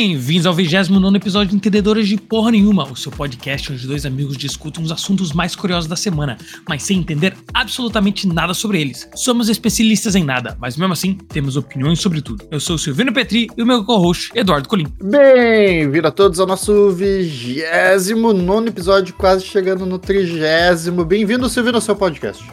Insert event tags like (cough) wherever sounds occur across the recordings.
Bem-vindos ao 29 episódio de Entendedores de Porra Nenhuma, o seu podcast onde dois amigos discutem os assuntos mais curiosos da semana, mas sem entender absolutamente nada sobre eles. Somos especialistas em nada, mas mesmo assim temos opiniões sobre tudo. Eu sou o Silvino Petri e o meu co-host, Eduardo Colim. Bem-vindo a todos ao nosso 29 episódio, quase chegando no 30. Bem-vindo, Silvino, ao seu podcast.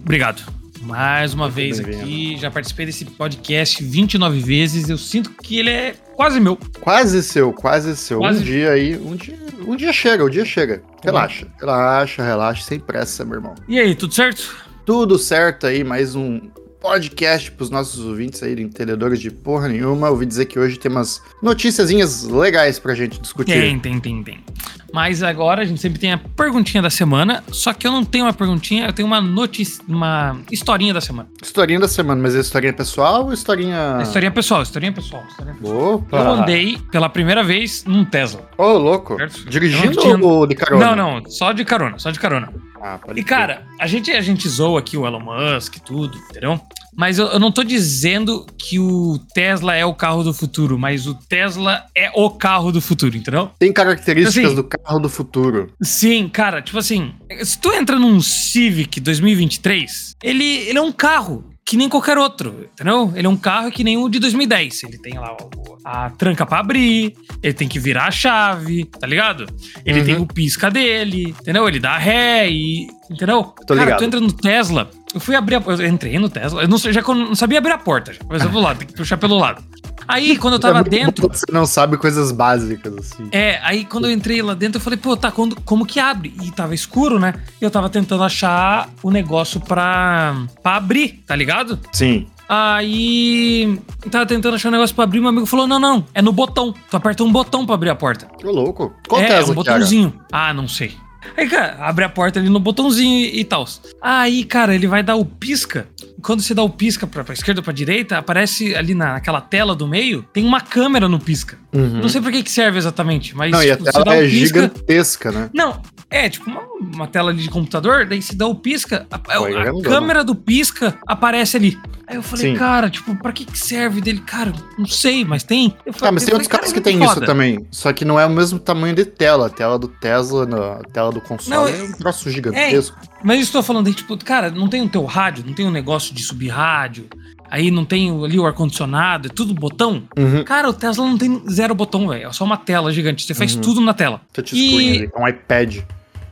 Obrigado mais uma vez aqui. Já participei desse podcast 29 vezes. Eu sinto que ele é quase meu. Quase seu, quase seu. Quase. Um dia aí, um dia, um dia chega, o um dia chega. Relaxa, uhum. relaxa, relaxa, sem pressa, meu irmão. E aí, tudo certo? Tudo certo aí, mais um podcast para os nossos ouvintes aí, entendedores de porra nenhuma. Ouvi dizer que hoje tem umas noticiazinhas legais pra gente discutir. Tem, tem, tem, tem. Mas agora a gente sempre tem a perguntinha da semana, só que eu não tenho uma perguntinha, eu tenho uma notícia, uma historinha da semana. Historinha da semana, mas é historinha pessoal ou historinha... É historinha pessoal, historinha pessoal. Historinha pessoal. Opa! Eu andei pela primeira vez num Tesla. Ô, oh, louco. Certo? Dirigindo ou de carona? Não, não, só de carona, só de carona. Ah, e cara, a gente, a gente zoa aqui o Elon Musk e tudo, entendeu? Mas eu, eu, não tô dizendo que o Tesla é o carro do futuro, mas o Tesla é o carro do futuro, entendeu? Tem características assim, do carro do futuro. Sim, cara, tipo assim, se tu entra num Civic 2023, ele, ele é um carro que nem qualquer outro, entendeu? Ele é um carro que nem o de 2010. Ele tem lá a tranca para abrir, ele tem que virar a chave, tá ligado? Ele uhum. tem o pisca dele, entendeu? Ele dá ré e. Entendeu? Tô Cara, ligado. tu entra no Tesla. Eu fui abrir a, Eu entrei no Tesla. Eu não, já não sabia abrir a porta. Mas eu vou lá, tem que puxar pelo lado. Aí, quando eu tava é dentro. Você não sabe coisas básicas, assim. É, aí quando eu entrei lá dentro, eu falei, pô, tá, quando, como que abre? E tava escuro, né? E eu tava tentando achar o negócio pra, pra abrir, tá ligado? Sim. Aí tava tentando achar um negócio pra abrir, meu amigo falou: não, não, é no botão. Tu aperta um botão pra abrir a porta. Tô louco. Qual é, é um botãozinho. Ah, não sei. Aí, cara, abre a porta ali no botãozinho e, e tal. Aí, cara, ele vai dar o pisca. Quando você dá o pisca pra, pra esquerda ou pra direita, aparece ali na, naquela tela do meio, tem uma câmera no pisca. Uhum. Não sei pra que, que serve exatamente, mas. Não, e a tela é pisca... gigantesca, né? Não, é tipo uma, uma, tela de computador, daí se dá o pisca, a, a, a câmera do pisca aparece ali. Aí eu falei, Sim. cara, tipo, pra que, que serve dele? Cara, não sei, mas tem. Eu falei, ah, mas tem outros carros que tem isso também. Só que não é o mesmo tamanho de tela. A tela do Tesla, a tela do console não, é um troço gigantesco. É, mas estou falando aí, tipo, cara, não tem o teu rádio, não tem um negócio de subir rádio. Aí não tem ali o ar-condicionado, é tudo botão. Uhum. Cara, o Tesla não tem zero botão, velho. É só uma tela gigante. Você faz uhum. tudo na tela. Touchscreen, e... é um iPad.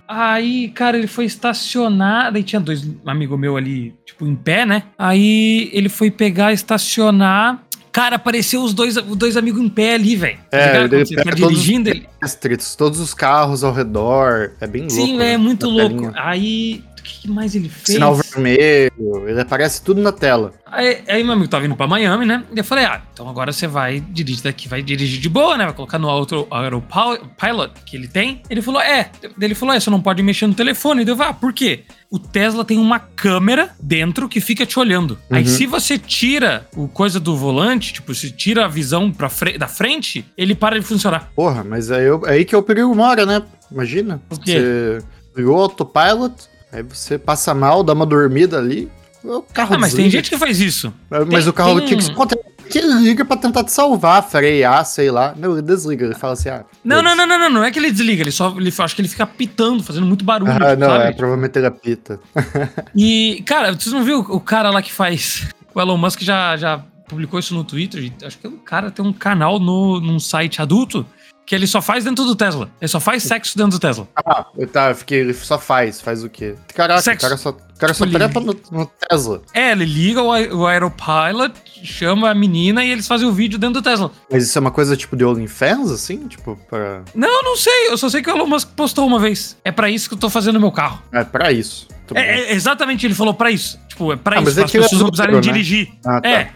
Aí, cara, ele foi estacionar. Daí tinha dois amigos meu ali, tipo, em pé, né? Aí ele foi pegar, estacionar. Cara, apareceu os dois, os dois amigos em pé ali, velho. É, ele tá dirigindo ele. Todos os carros ao redor. É bem louco. Sim, né? é muito louco. Aí que mais ele fez? Sinal vermelho, ele aparece tudo na tela. Aí, aí meu amigo tava indo pra Miami, né? E eu falei, ah, então agora você vai dirigir daqui, vai dirigir de boa, né? Vai colocar no auto, Autopilot que ele tem. Ele falou, é. Ele falou, é, você não pode mexer no telefone. E eu falei, ah, por quê? O Tesla tem uma câmera dentro que fica te olhando. Uhum. Aí se você tira o coisa do volante, tipo, se tira a visão pra fre da frente, ele para de funcionar. Porra, mas aí, é aí que é o perigo mora, né? Imagina. O quê? Você ligou o autopilot, Aí você passa mal, dá uma dormida ali. O carro ah, mas desliga. tem gente que faz isso. Mas tem, o carro tem... tinha que que liga pra tentar te salvar, frear, sei lá. Não, ele desliga, ele fala assim, ah. Não, não, não, não, não, não é que ele desliga, ele só. Ele, acho que ele fica pitando, fazendo muito barulho. Ah, não, sabe? é, provavelmente ele apita. (laughs) e, cara, vocês não viram o cara lá que faz. O Elon Musk já, já publicou isso no Twitter. Acho que o cara tem um canal no, num site adulto que ele só faz dentro do Tesla. Ele só faz sexo dentro do Tesla. Ah, tá, fiquei, ele só faz, faz o quê? Caraca, sexo. o cara só, o cara só tipo, trepa no, no, Tesla. É, ele liga o, o Aeropilot, chama a menina e eles fazem o vídeo dentro do Tesla. Mas isso é uma coisa tipo de OnlyFans, assim? Tipo, pra... Não, não sei, eu só sei que o Elon Musk postou uma vez. É para isso que eu tô fazendo meu carro. É para isso. É, é, exatamente, ele falou para isso. Tipo, é pra ah, isso, as é pessoas não precisarem né? dirigir. Ah, tá. É.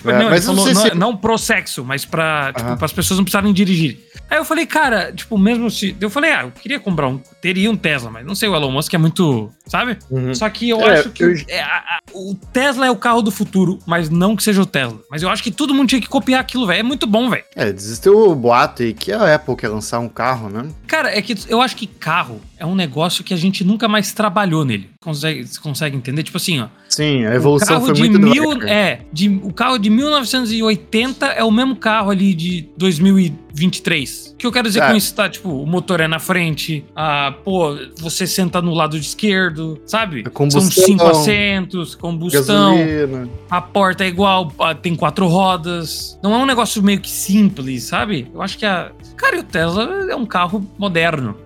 Tipo, é, não, mas falou, não, se... não, pro sexo, mas pra, tipo, as pessoas não precisarem dirigir. Aí eu falei, cara, tipo, mesmo se. Eu falei, ah, eu queria comprar um. Teria um Tesla, mas não sei, o Elon Musk é muito. Sabe? Uhum. Só que eu é, acho que eu... É, a, a, o Tesla é o carro do futuro, mas não que seja o Tesla. Mas eu acho que todo mundo tinha que copiar aquilo, velho. É muito bom, velho. É, desistiu o boato aí que a Apple quer lançar um carro, né? Cara, é que eu acho que carro é um negócio que a gente nunca mais trabalhou nele. Consegue, consegue entender? Tipo assim, ó. Sim, a evolução foi muito mil, É, de, o carro de de 1980 é o mesmo carro ali de 2023. O que eu quero dizer é. com isso, tá? Tipo, o motor é na frente, a, pô, você senta no lado esquerdo, sabe? São cinco assentos, combustão, gasolina. a porta é igual, tem quatro rodas. Não é um negócio meio que simples, sabe? Eu acho que a. Cara, o Tesla é um carro moderno.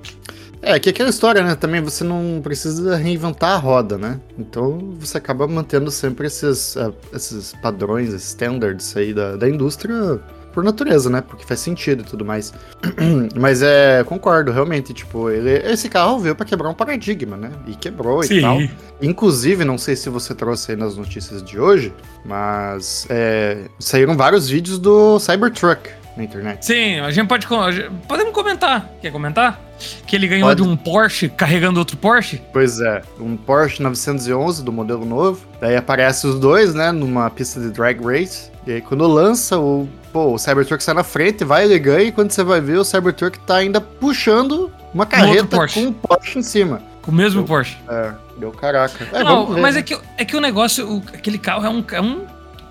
É, que é aquela história, né? Também você não precisa reinventar a roda, né? Então você acaba mantendo sempre esses, uh, esses padrões, esses standards aí da, da indústria por natureza, né? Porque faz sentido e tudo mais. (clears throat) Mas é, concordo, realmente, tipo, ele, esse carro veio para quebrar um paradigma, né? E quebrou Sim. e tal. Inclusive, não sei se você trouxe aí nas notícias de hoje, mas é, saíram vários vídeos do Cybertruck na internet. Sim, a gente pode. Podemos comentar. Quer comentar? Que ele ganhou Pode. de um Porsche carregando outro Porsche? Pois é, um Porsche 911 do modelo novo. Daí aparece os dois, né, numa pista de drag race. E aí quando lança, o, pô, o Cybertruck sai na frente, vai, ele ganha, e quando você vai ver, o Cybertruck tá ainda puxando uma carreta com um Porsche em cima. Com o mesmo deu, Porsche. É, deu caraca. É, Não, ver, mas né? é, que, é que o negócio, o, aquele carro é um, é um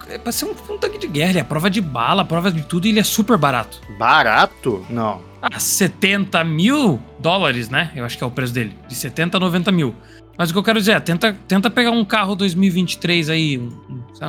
é pra ser um, um, tanque de guerra, ele é prova de bala, prova de tudo e ele é super barato. Barato? Não. Ah, 70 mil dólares, né? Eu acho que é o preço dele. De 70 a 90 mil. Mas o que eu quero dizer é, tenta, tenta pegar um carro 2023 aí, um,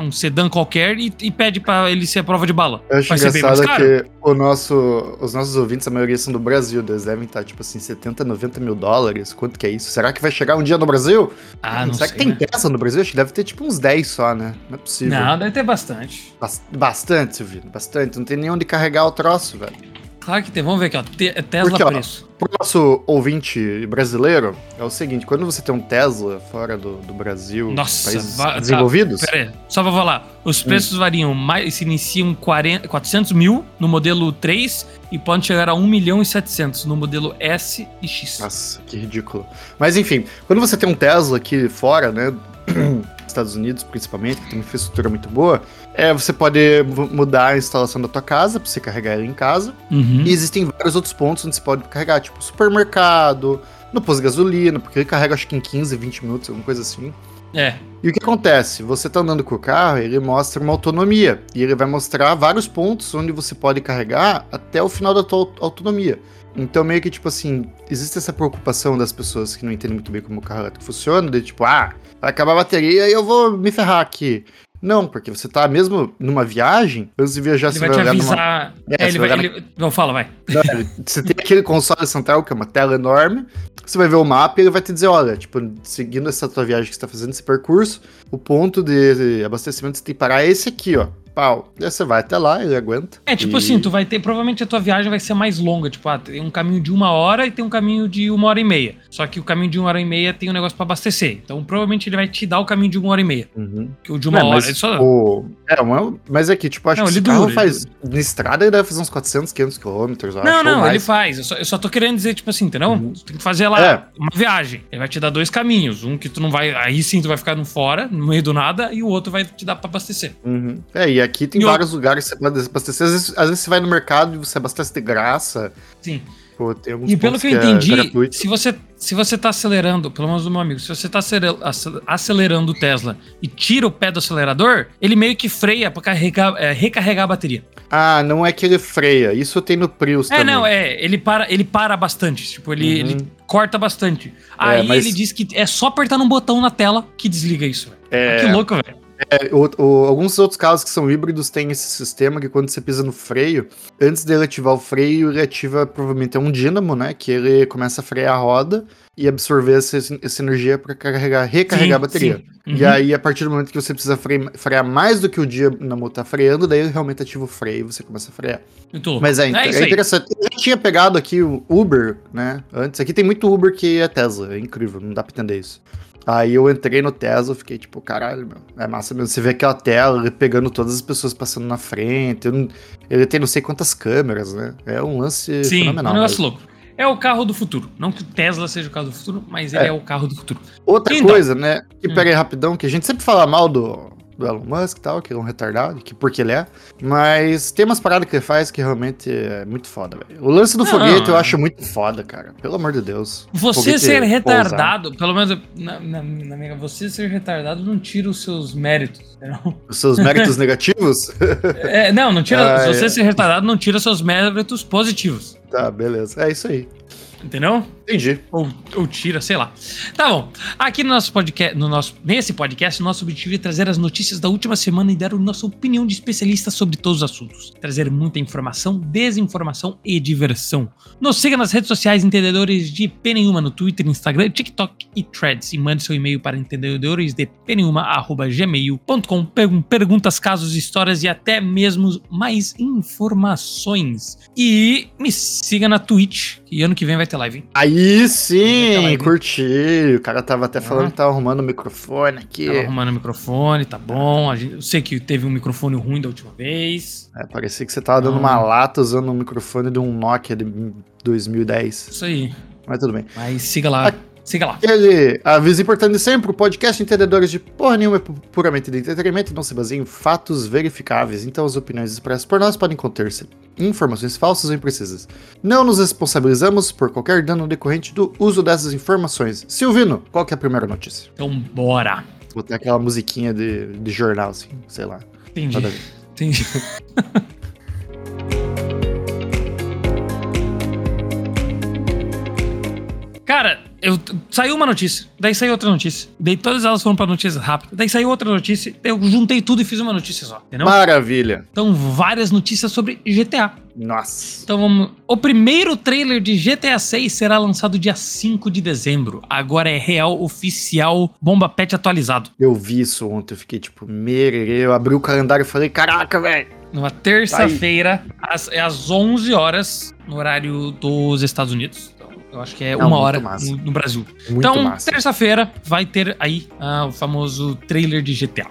um sedã qualquer, e, e pede para ele ser a prova de bala. Eu acho Vai engraçado que o nosso, os nossos ouvintes, a maioria são do Brasil, eles devem estar, tipo assim, 70, 90 mil dólares. Quanto que é isso? Será que vai chegar um dia no Brasil? Ah, não Será sei, que tem né? peça no Brasil? Acho que deve ter, tipo, uns 10 só, né? Não é possível. Não, deve ter bastante. bastante, Silvino, bastante. Não tem nem onde carregar o troço, velho. Claro que tem. Vamos ver aqui, ó. Tesla Porque, preço. Ó, pro nosso ouvinte brasileiro, é o seguinte: quando você tem um Tesla fora do, do Brasil, Nossa, países tá, desenvolvidos. Tá, pera aí, só pra falar. Os hum. preços hum. variam, mais, se iniciam 40, 400 mil no modelo 3 e podem chegar a 1 milhão e 700 no modelo S e X. Nossa, que ridículo. Mas enfim, quando você tem um Tesla aqui fora, né? (clears throat) Estados Unidos principalmente, que tem uma infraestrutura muito boa, é, você pode mudar a instalação da tua casa para você carregar ele em casa. Uhum. E existem vários outros pontos onde você pode carregar, tipo supermercado, no posto de gasolina, porque ele carrega acho que em 15, 20 minutos, alguma coisa assim. É. E o que acontece? Você tá andando com o carro, ele mostra uma autonomia. E ele vai mostrar vários pontos onde você pode carregar até o final da tua autonomia. Então, meio que, tipo assim, existe essa preocupação das pessoas que não entendem muito bem como o carro elétrico funciona, de tipo, ah, vai acabar a bateria e eu vou me ferrar aqui. Não, porque você tá mesmo numa viagem, antes de viajar, ele você vai, vai te avisar. Numa... É, é, ele vai, vai ele... Não, fala, vai. Não, você tem aquele console central, que é uma tela enorme, você vai ver o mapa e ele vai te dizer, olha, tipo, seguindo essa tua viagem que você tá fazendo, esse percurso, o ponto de abastecimento você tem que parar é esse aqui, ó pau. Aí você vai até lá, ele aguenta. É, tipo e... assim, tu vai ter. Provavelmente a tua viagem vai ser mais longa. Tipo, ah, tem um caminho de uma hora e tem um caminho de uma hora e meia. Só que o caminho de uma hora e meia tem um negócio pra abastecer. Então, provavelmente ele vai te dar o caminho de uma hora e meia. Uhum. Que o de uma é, hora. Mas, só... o... é, uma... mas é que, tipo, acho não, que ele carro faz. Na estrada ele deve fazer uns 400, 500 quilômetros. Não, não, mais. ele faz. Eu só, eu só tô querendo dizer, tipo assim, entendeu? Uhum. Tu tem que fazer lá é. uma viagem. Ele vai te dar dois caminhos. Um que tu não vai. Aí sim tu vai ficar no fora, no meio do nada, e o outro vai te dar pra abastecer. Uhum. É, e aqui tem e vários lugares lugares você pode abastecer. Às vezes, às vezes você vai no mercado e você abastece de graça. Sim. Pô, e pelo que eu que é entendi, se você se você tá acelerando, pelo menos do meu amigo, se você tá acelerando o Tesla e tira o pé do acelerador, ele meio que freia para carregar, é, recarregar a bateria. Ah, não é que ele freia. Isso tem no Prius é, também. É, não, é. Ele para, ele para bastante. Tipo, ele, uhum. ele corta bastante. É, Aí mas... ele diz que é só apertar um botão na tela que desliga isso. É... que louco, velho. É, o, o, alguns outros carros que são híbridos têm esse sistema que quando você pisa no freio, antes dele ativar o freio, ele ativa provavelmente um dínamo, né? Que ele começa a frear a roda e absorver essa, essa energia para carregar, recarregar sim, a bateria. Uhum. E aí, a partir do momento que você precisa frear, frear mais do que o dinamo tá freando, daí ele realmente ativa o freio e você começa a frear. Muito Mas é, é, é interessante. Eu já tinha pegado aqui o Uber, né? Antes. Aqui tem muito Uber que é Tesla. É incrível, não dá pra entender isso. Aí eu entrei no Tesla, fiquei tipo, caralho, meu, é massa mesmo. Você vê aquela tela, ele pegando todas as pessoas passando na frente. Ele tem não sei quantas câmeras, né? É um lance Sim, fenomenal. Sim, um negócio louco. É o carro do futuro. Não que o Tesla seja o carro do futuro, mas ele é, é o carro do futuro. Outra então, coisa, né? Que hum. peraí rapidão, que a gente sempre fala mal do, do Elon Musk e tal, que é um retardado, que porque ele é. Mas tem umas paradas que ele faz que realmente é muito foda, velho. O lance do não, foguete eu acho muito foda, cara. Pelo amor de Deus. Você ser retardado, pousar. pelo menos na, na, na minha, você ser retardado não tira os seus méritos. Não? Os seus méritos (laughs) negativos? É, não, não tira. (laughs) Ah, você é. ser retardado, não tira seus méritos positivos. Tá, beleza. É isso aí. Entendeu? Entendi. Ou, ou tira, sei lá. Tá bom. Aqui no nosso podcast, no nosso, nesse podcast, o nosso objetivo é trazer as notícias da última semana e dar a nossa opinião de especialista sobre todos os assuntos. Trazer muita informação, desinformação e diversão. Nos siga nas redes sociais Entendedores de P nenhuma no Twitter, Instagram, TikTok e Threads. E mande seu e-mail para entendedores de. Perguntas, casos, histórias e até mesmo mais informações. E me siga na Twitch, que ano que vem vai ter live, hein? Aí sim, curti. O cara tava até falando que tava arrumando o microfone aqui. Tava arrumando o microfone, tá bom. A gente, eu sei que teve um microfone ruim da última vez. É, parecia que você tava dando uma lata usando um microfone de um Nokia de 2010. Isso aí. Mas tudo bem. Mas siga lá. Siga lá. Ele avisa importante sempre, o podcast Entendedores de Porra Nenhuma é puramente de entretenimento e não se baseia em fatos verificáveis, então as opiniões expressas por nós podem conter-se informações falsas ou imprecisas. Não nos responsabilizamos por qualquer dano decorrente do uso dessas informações. Silvino, qual que é a primeira notícia? Então, bora. Vou ter aquela musiquinha de, de jornal, assim, sei lá. Entendi. Entendi. (laughs) Cara, eu, saiu uma notícia, daí saiu outra notícia, daí todas elas foram pra notícias rápidas, daí saiu outra notícia, eu juntei tudo e fiz uma notícia só, entendeu? Maravilha. Então, várias notícias sobre GTA. Nossa. Então vamos. O primeiro trailer de GTA 6 será lançado dia 5 de dezembro. Agora é real, oficial, bomba pet atualizado. Eu vi isso ontem, eu fiquei tipo, mererê. Eu abri o calendário e falei, caraca, velho. Numa terça-feira, às, é às 11 horas, no horário dos Estados Unidos. Eu acho que é Não, uma hora no, no, Brasil. Muito então, terça-feira vai ter aí uh, o famoso trailer de GTA.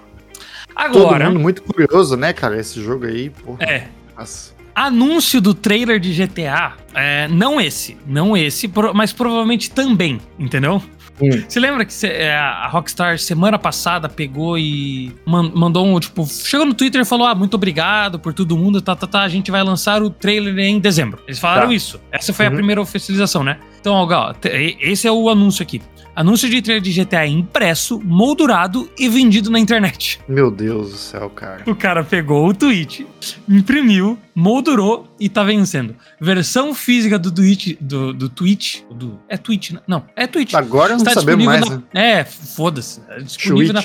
Agora. Todo mundo muito curioso, né, cara? Esse jogo aí, porra. É. Nossa. Anúncio do trailer de GTA, é, não esse, não esse, mas provavelmente também, entendeu? Hum. Você lembra que cê, é, a Rockstar semana passada pegou e man, mandou um, tipo, chegou no Twitter e falou: Ah, muito obrigado por todo mundo, tá, tá, tá, a gente vai lançar o trailer em dezembro. Eles falaram tá. isso. Essa foi uhum. a primeira oficialização, né? Então, ó, esse é o anúncio aqui. Anúncio de trailer de GTA impresso, moldurado e vendido na internet. Meu Deus do céu, cara. O cara pegou o tweet, imprimiu, moldurou e tá vencendo. Versão física do tweet, do, do tweet, do, é tweet, né? não, é tweet. Agora não sabemos mais, na, né? É, foda-se. É disponível na,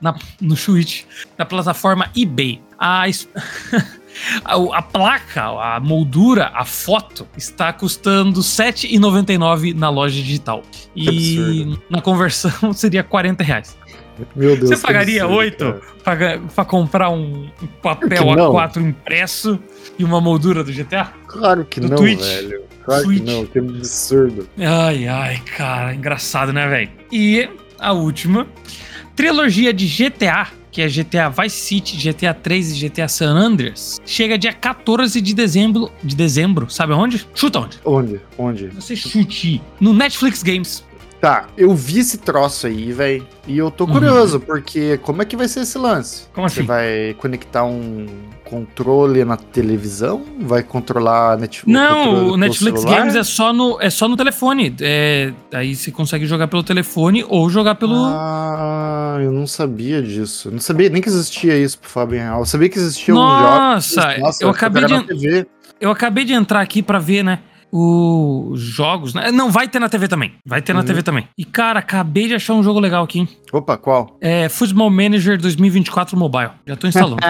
na, no Switch, na plataforma eBay. A, (laughs) A, a, placa, a moldura, a foto está custando R$ 7,99 na loja digital. E na conversão (laughs) seria 40 reais. Meu Deus. Você pagaria absurdo, 8 para comprar um papel A4 impresso e uma moldura do GTA? Claro que do não, Twitch? velho. Claro Switch. que não, que absurdo. Ai, ai, cara, engraçado, né, velho? E a última, trilogia de GTA que é GTA Vice City, GTA 3 e GTA San Andreas, chega dia 14 de dezembro, de dezembro, sabe onde? Chuta onde? Onde? Onde? Você chute. No Netflix Games. Tá, eu vi esse troço aí, velho. E eu tô curioso, uhum. porque como é que vai ser esse lance? Como assim? Você vai conectar um controle na televisão? Vai controlar a Netflix? Não, o Netflix Games é só no, é só no telefone. É, aí você consegue jogar pelo telefone ou jogar pelo. Ah, eu não sabia disso. Eu não sabia nem que existia isso, falar bem real. Eu sabia que existia Nossa, um jogo. Nossa, eu acabei de. Eu acabei de entrar aqui para ver, né? Os jogos. Né? Não, vai ter na TV também. Vai ter uhum. na TV também. E, cara, acabei de achar um jogo legal aqui, hein? Opa, qual? É Football Manager 2024 Mobile. Já tô instalando. (laughs)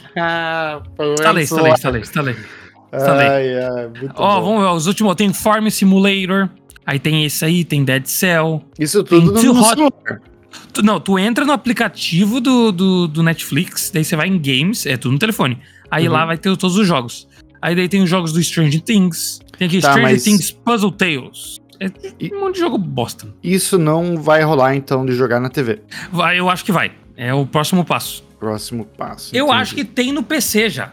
instalei, instalei, instalei, instalei. Instalei. Ai, ai, Ó, bom. vamos ver. Os últimos. Tem Farm Simulator. Aí tem esse aí, tem Dead Cell. Isso tudo no, no Hot... Tu, não, tu entra no aplicativo do, do, do, Netflix, daí você vai em games, é tudo no telefone. Aí uhum. lá vai ter todos os jogos. Aí daí tem os jogos do Stranger Things, tem aqui tá, Stranger mas... Things Puzzle Tales. É um monte de jogo bosta. Isso não vai rolar então de jogar na TV? Vai, eu acho que vai. É o próximo passo. Próximo passo. Eu entendi. acho que tem no PC já.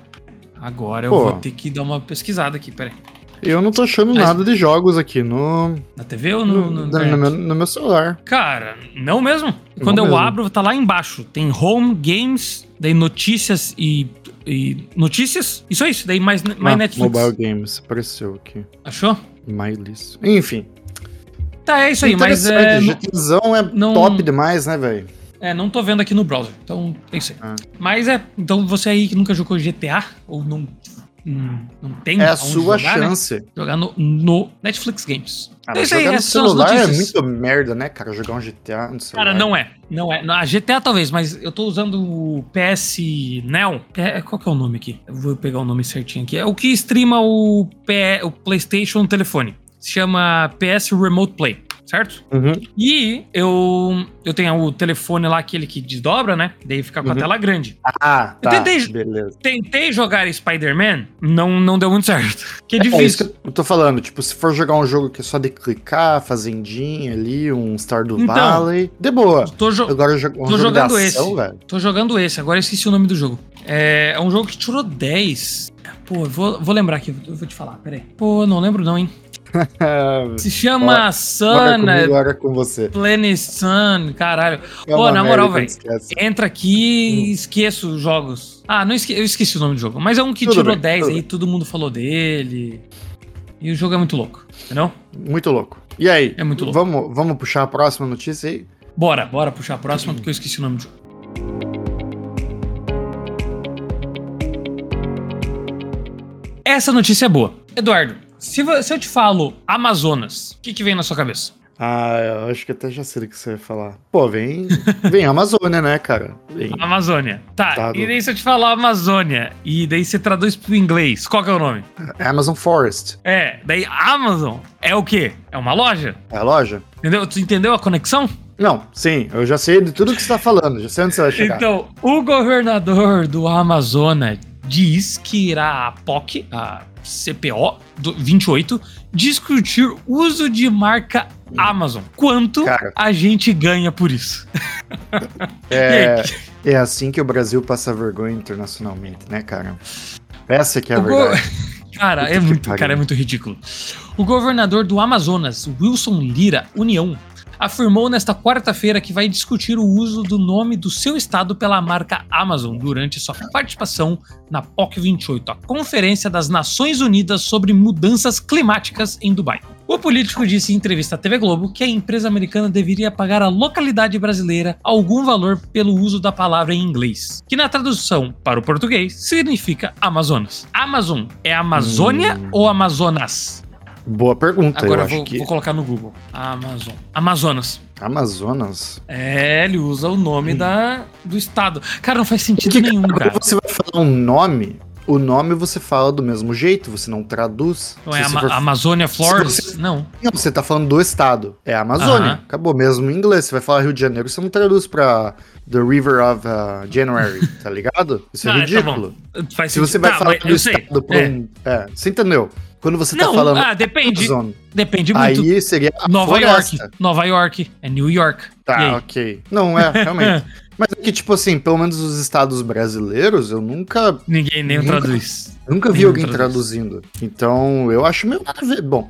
Agora eu Pô. vou ter que dar uma pesquisada aqui, peraí. Eu não tô achando Mas... nada de jogos aqui no. Na TV ou no, no, no, no meu, no meu celular. Cara, não mesmo. Quando não eu mesmo. abro, tá lá embaixo. Tem Home, Games, daí notícias e. e notícias? Isso é isso. Daí mais, mais ah, Netflix. Mobile Games, apareceu aqui. Achou? My list. Enfim. Tá, é isso aí, mas. É, GTzão é não... top demais, né, velho? É, não tô vendo aqui no browser, então é isso aí. Ah. Mas é, então você aí que nunca jogou GTA, ou não Não tem É a sua jogar, né? chance. Né? Jogar no, no, Netflix Games. Cara, Isso aí, no celular é muito merda, né, cara? Jogar um GTA no celular. Cara, não é. Não é. A GTA talvez, mas eu tô usando o PS Neo. É, qual que é o nome aqui? Eu vou pegar o nome certinho aqui. É o que streama o, P, o PlayStation no telefone. Se chama PS Remote Play certo? Uhum. E eu, eu tenho o telefone lá, aquele que desdobra, né? Daí fica com uhum. a tela grande. Ah, tá. Eu tentei, beleza. Tentei jogar Spider-Man, não, não deu muito certo. (laughs) Que é, é difícil. É isso que eu tô falando. Tipo, se for jogar um jogo que é só de clicar, fazendinha ali, um Star do então, Valley, de boa. Tô, jo Agora, um tô jogando ação, esse. Velho. Tô jogando esse. Agora eu esqueci o nome do jogo. É, é um jogo que tirou 10. Pô, vou, vou lembrar aqui, eu vou te falar, peraí. Pô, não lembro não, hein? (laughs) Se chama Ó, Sun. Agora com você. Sun, caralho. É Pô, na moral, velho. Entra aqui e hum. esqueço os jogos. Ah, não esque... eu esqueci o nome do jogo. Mas é um que tudo tirou bem, 10 aí, bem. todo mundo falou dele. E o jogo é muito louco, entendeu? Muito louco. E aí? É muito louco. Vamos, vamos puxar a próxima notícia aí? Bora, bora puxar a próxima, porque eu esqueci o nome do jogo. Essa notícia é boa. Eduardo, se, se eu te falo Amazonas, o que, que vem na sua cabeça? Ah, eu acho que até já sei o que você vai falar. Pô, vem, (laughs) vem Amazônia, né, cara? Vem. Amazônia. Tá, tá e daí se eu te falar Amazônia, e daí você traduz pro inglês, qual que é o nome? Amazon Forest. É, daí Amazon é o quê? É uma loja? É loja. Entendeu? Tu entendeu a conexão? Não, sim, eu já sei de tudo que você tá falando, já sei onde você vai chegar. Então, o governador do Amazonas diz que irá a POC, a CPO 28, discutir uso de marca Amazon. Quanto Cara, a gente ganha por isso? (laughs) É, é assim que o Brasil passa vergonha internacionalmente, né, cara? Essa que é a o verdade. Go... (laughs) Cara, é muito, cara, é muito ridículo. O governador do Amazonas, Wilson Lira União, afirmou nesta quarta-feira que vai discutir o uso do nome do seu estado pela marca Amazon durante sua participação na POC 28, a Conferência das Nações Unidas sobre Mudanças Climáticas em Dubai. O político disse em entrevista à TV Globo que a empresa americana deveria pagar à localidade brasileira algum valor pelo uso da palavra em inglês, que na tradução para o português significa Amazonas. Amazon é Amazônia hum. ou Amazonas? Boa pergunta. Agora eu vou, que... vou colocar no Google. Amazon. Amazonas. Amazonas? É, ele usa o nome hum. da, do estado. Cara, não faz sentido Porque, nenhum, cara. Quando você vai falar um nome, o nome você fala do mesmo jeito, você não traduz. Não é Ama for... Amazônia Flores? Você... Não. Não, você tá falando do estado. É Amazônia. Uh -huh. Acabou mesmo em inglês. Você vai falar Rio de Janeiro, você não traduz pra The River of uh, January, tá ligado? Isso é ah, tá ridículo. Tá Se você vai tá, falar do estado pra é. um... É, você entendeu? Quando você tá não, tá falando. Ah, depende. Amazon, depende muito. Aí seria. Nova floresta. York. Nova York. É New York. Tá, ok. Não, é, realmente. (laughs) Mas é que, tipo assim, pelo menos os estados brasileiros, eu nunca. Ninguém nem nunca, traduz. Nunca vi alguém traduz. traduzindo. Então, eu acho meio nada a ver. Bom,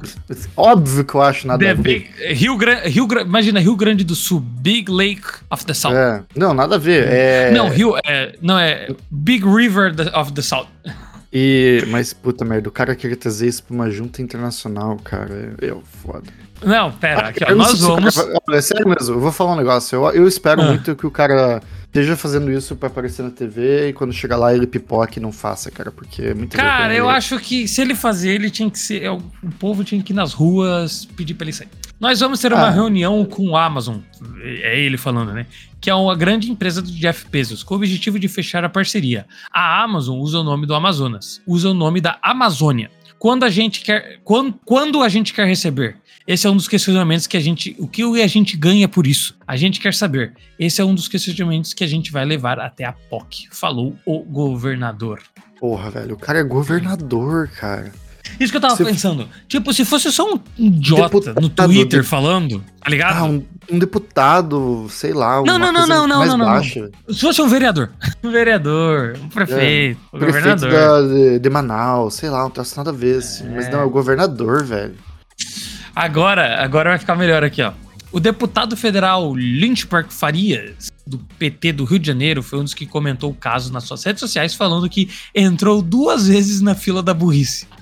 óbvio que eu acho nada the a ver. Big, Rio, Grande, Rio, imagina, Rio Grande do Sul, Big Lake of the South. É, não, nada a ver. É... Não, Rio, é, não, é Big River of the South. E, mas, puta merda, o cara queria trazer isso pra uma junta internacional, cara. É, é foda. Não, pera, ah, aqui, ó, nós vamos. Cara, é sério mesmo, eu vou falar um negócio. Eu, eu espero ah. muito que o cara esteja fazendo isso pra aparecer na TV e quando chegar lá ele pipoque e não faça, cara, porque é muito Cara, eu acho que se ele fazer, ele tinha que ser. É, o povo tinha que ir nas ruas pedir pra ele sair. Nós vamos ter uma ah. reunião com o Amazon, é ele falando, né? Que é uma grande empresa do Jeff Bezos, com o objetivo de fechar a parceria. A Amazon usa o nome do Amazonas, usa o nome da Amazônia. Quando a gente quer, quando, quando a gente quer receber? Esse é um dos questionamentos que a gente, o que a gente ganha por isso? A gente quer saber. Esse é um dos questionamentos que a gente vai levar até a POC, falou o governador. Porra, velho, o cara é governador, cara. Isso que eu tava se pensando. Tipo, se fosse só um idiota no Twitter de... falando, tá ligado? Ah, um, um, deputado, sei lá. Não, não, não, não, não, não, não, Se fosse um vereador. (laughs) Um vereador, um prefeito, é, um prefeito governador. Da, de, de, Manaus, sei lá, não tem nada a ver, assim. É. Mas não, é o governador, velho. Agora, agora vai ficar melhor aqui, ó. O deputado federal Lynchburg Farias, do PT do Rio de Janeiro, foi um dos que comentou o caso nas suas redes sociais, falando que entrou duas vezes na fila da burrice.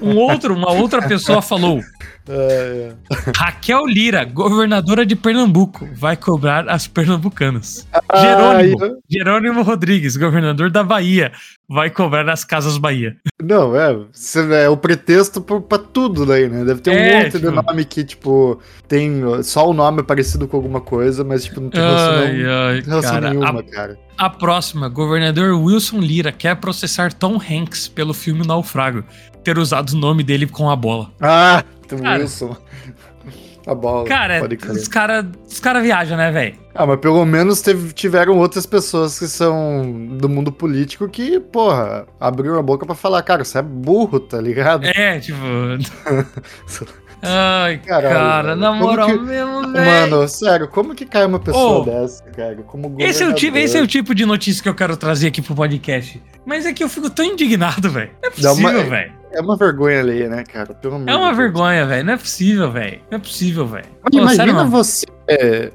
um outro, uma outra pessoa falou: (laughs) é, é. Raquel Lira, governadora de Pernambuco, vai cobrar as pernambucanas. Ah, Jerônimo, Jerônimo Rodrigues, governador da Bahia, vai cobrar as Casas Bahia. Não, é, é o pretexto pra tudo daí, né? Deve ter um é, monte tipo... de nome que, tipo, tem só o nome parecido com alguma coisa, mas, tipo, não tem relação, ai, ai, relação cara, nenhuma, a, cara. A próxima, governador Wilson Lira quer processar Tom Hanks pelo filme Naufrago, ter usado o nome dele com a bola. Ah! Cara, Wilson. A bola. Cara, os caras os cara viajam, né, velho? Ah, mas pelo menos teve, tiveram outras pessoas que são do mundo político que, porra, abriram a boca para falar, cara, você é burro, tá ligado? É, tipo. (laughs) Ai, Caralho, cara, na moral que... mesmo, velho. Mano, sério, como que cai uma pessoa oh, dessa, cara? Como esse, é o tipo, esse é o tipo de notícia que eu quero trazer aqui pro podcast. Mas é que eu fico tão indignado, velho. Não é possível, velho. É uma vergonha ali, né, cara? Pelo é uma vergonha, velho. Não é possível, velho. Não é possível, velho. Imagina sério, você, é,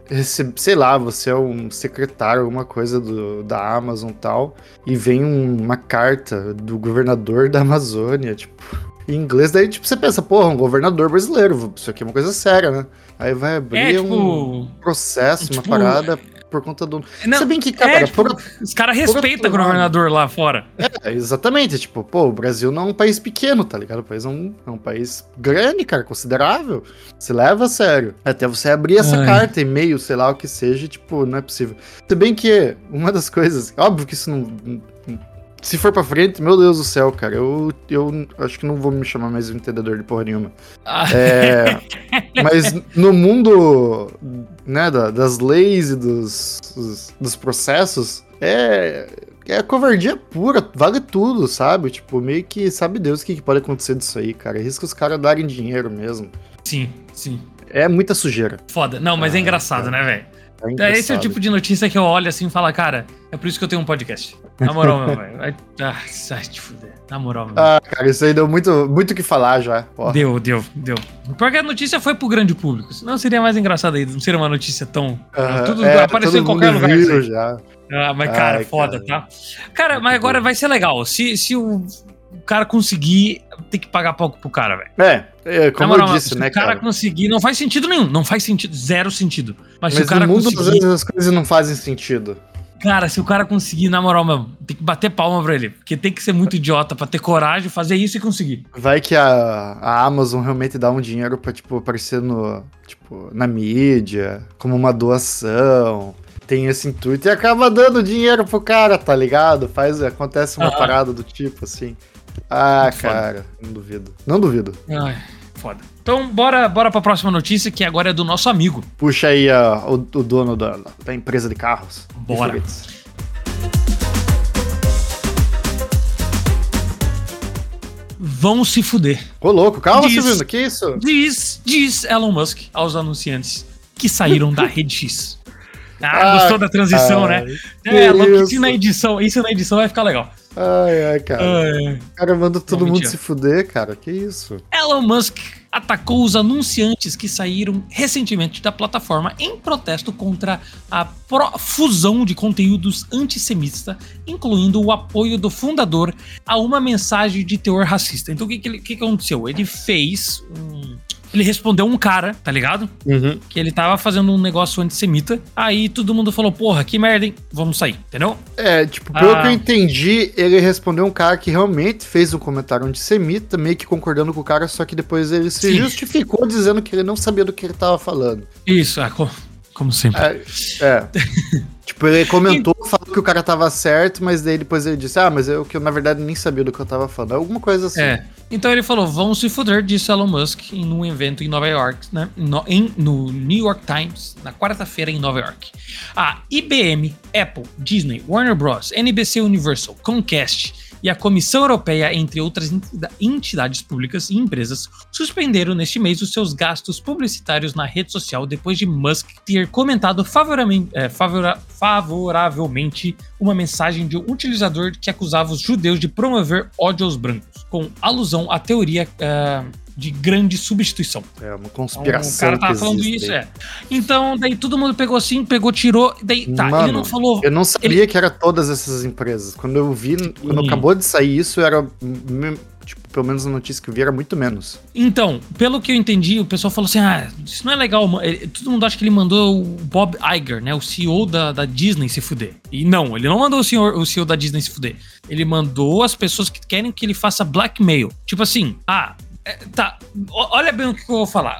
sei lá, você é um secretário, alguma coisa do, da Amazon e tal, e vem um, uma carta do governador da Amazônia, tipo, em inglês, daí tipo, você pensa, porra, um governador brasileiro, isso aqui é uma coisa séria, né? Aí vai abrir é, tipo, um processo, tipo, uma parada por conta do. Não, Se bem que, cara, é, tipo, por, os caras respeitam o governador lá fora. É, exatamente. Tipo, pô, o Brasil não é um país pequeno, tá ligado? O país é um, é um país grande, cara, considerável. Se leva a sério. Até você abrir essa Ai. carta, e-mail, sei lá o que seja, tipo, não é possível. Se bem que uma das coisas. Óbvio que isso não se for pra frente, meu Deus do céu, cara, eu, eu acho que não vou me chamar mais de entendedor de porra nenhuma. Ah. É, (laughs) mas no mundo né, da, das leis e dos, dos, dos, processos, é, é covardia pura, vale tudo, sabe? Tipo, meio que sabe Deus o que, que pode acontecer disso aí, cara. Risca os caras darem dinheiro mesmo. Sim, sim. É muita sujeira. Foda. Não, mas é é engraçado, né, velho? É Esse é o tipo de notícia que eu olho assim e falo, cara, é por isso que eu tenho um podcast. Na moral, meu, velho. Vai, ah, sai te fuder. Na moral, meu. Ah, cara, isso aí deu muito muito o que falar já. Porra. Deu, deu, deu. Porque a notícia foi pro grande público. Senão seria mais engraçado aí. Não seria uma notícia tão. Uh, tudo é, apareceu em qualquer lugar. Viu, já. Ah, mas, cara, Ai, foda, cara. tá? Cara, mas agora vai ser legal. Se, se o cara conseguir, tem que pagar pouco pro cara, velho. É, é como moral, eu disse, né, cara? Se o cara conseguir, não faz sentido nenhum, não faz sentido, zero sentido. Mas, Mas se o cara no mundo, conseguir... às vezes as coisas não fazem sentido. Cara, se o cara conseguir, na moral mesmo, tem que bater palma pra ele. Porque tem que ser muito idiota pra ter coragem de fazer isso e conseguir. Vai que a, a Amazon realmente dá um dinheiro pra, tipo, aparecer no, tipo, na mídia, como uma doação. Tem esse intuito e acaba dando dinheiro pro cara, tá ligado? Faz, acontece uma parada do tipo, assim. Ah, cara, não duvido. Não duvido. Ai, foda. Então, bora, bora pra próxima notícia, que agora é do nosso amigo. Puxa aí uh, o, o, dono da, da empresa de carros. Bora. Vão se fuder. Ô, louco, calma, diz, Silvino, que isso? Diz, diz Elon Musk aos anunciantes que saíram da Rede X. Ah, (laughs) ah gostou da transição, né? É, louco, isso na edição, isso na edição vai ficar legal. Ai, ai, cara. Ai. Cara, manda todo mundo se fuder, cara. Que isso? Elon Musk atacou os anunciantes que saíram recentemente da plataforma em protesto contra a fusão de conteúdos antissemita, incluindo o apoio do fundador a uma mensagem de teor racista. Então, o que, que, que aconteceu? Ele fez um ele respondeu um cara, tá ligado? Uhum. Que ele tava fazendo um negócio antissemita. Aí todo mundo falou, porra, que merda, hein? Vamos sair, entendeu? É, tipo, pelo ah. que eu entendi, ele respondeu um cara que realmente fez um comentário antissemita, meio que concordando com o cara, só que depois ele se Sim. justificou dizendo que ele não sabia do que ele tava falando. Isso, é, como sempre. É. é. (laughs) tipo, ele comentou, falou que o cara tava certo, mas daí depois ele disse, ah, mas eu que eu na verdade nem sabia do que eu tava falando. Alguma coisa assim. É. Então ele falou, vão se foder, disse Elon Musk em um evento em Nova York, né? No, em, no New York Times, na quarta-feira em Nova York. A IBM, Apple, Disney, Warner Bros., NBC Universal, Comcast e a Comissão Europeia, entre outras entidades públicas e empresas, suspenderam neste mês os seus gastos publicitários na rede social depois de Musk ter comentado favoravelmente, é, favora, favoravelmente uma mensagem de um utilizador que acusava os judeus de promover ódio aos brancos, com alusão à teoria. Uh, de grande substituição. É uma conspiração. Então, o cara tava falando isso, é. Então, daí todo mundo pegou assim, pegou, tirou. Daí, tá, Mano, ele não falou. Eu não sabia ele... que era todas essas empresas. Quando eu vi, quando acabou de sair isso, era. Tipo, pelo menos a notícia que eu vi era muito menos. Então, pelo que eu entendi, o pessoal falou assim: ah, isso não é legal. Todo mundo acha que ele mandou o Bob Iger, né? O CEO da, da Disney se fuder. E não, ele não mandou o, senhor, o CEO da Disney se fuder. Ele mandou as pessoas que querem que ele faça blackmail. Tipo assim, ah, é, tá, olha bem o que eu vou falar.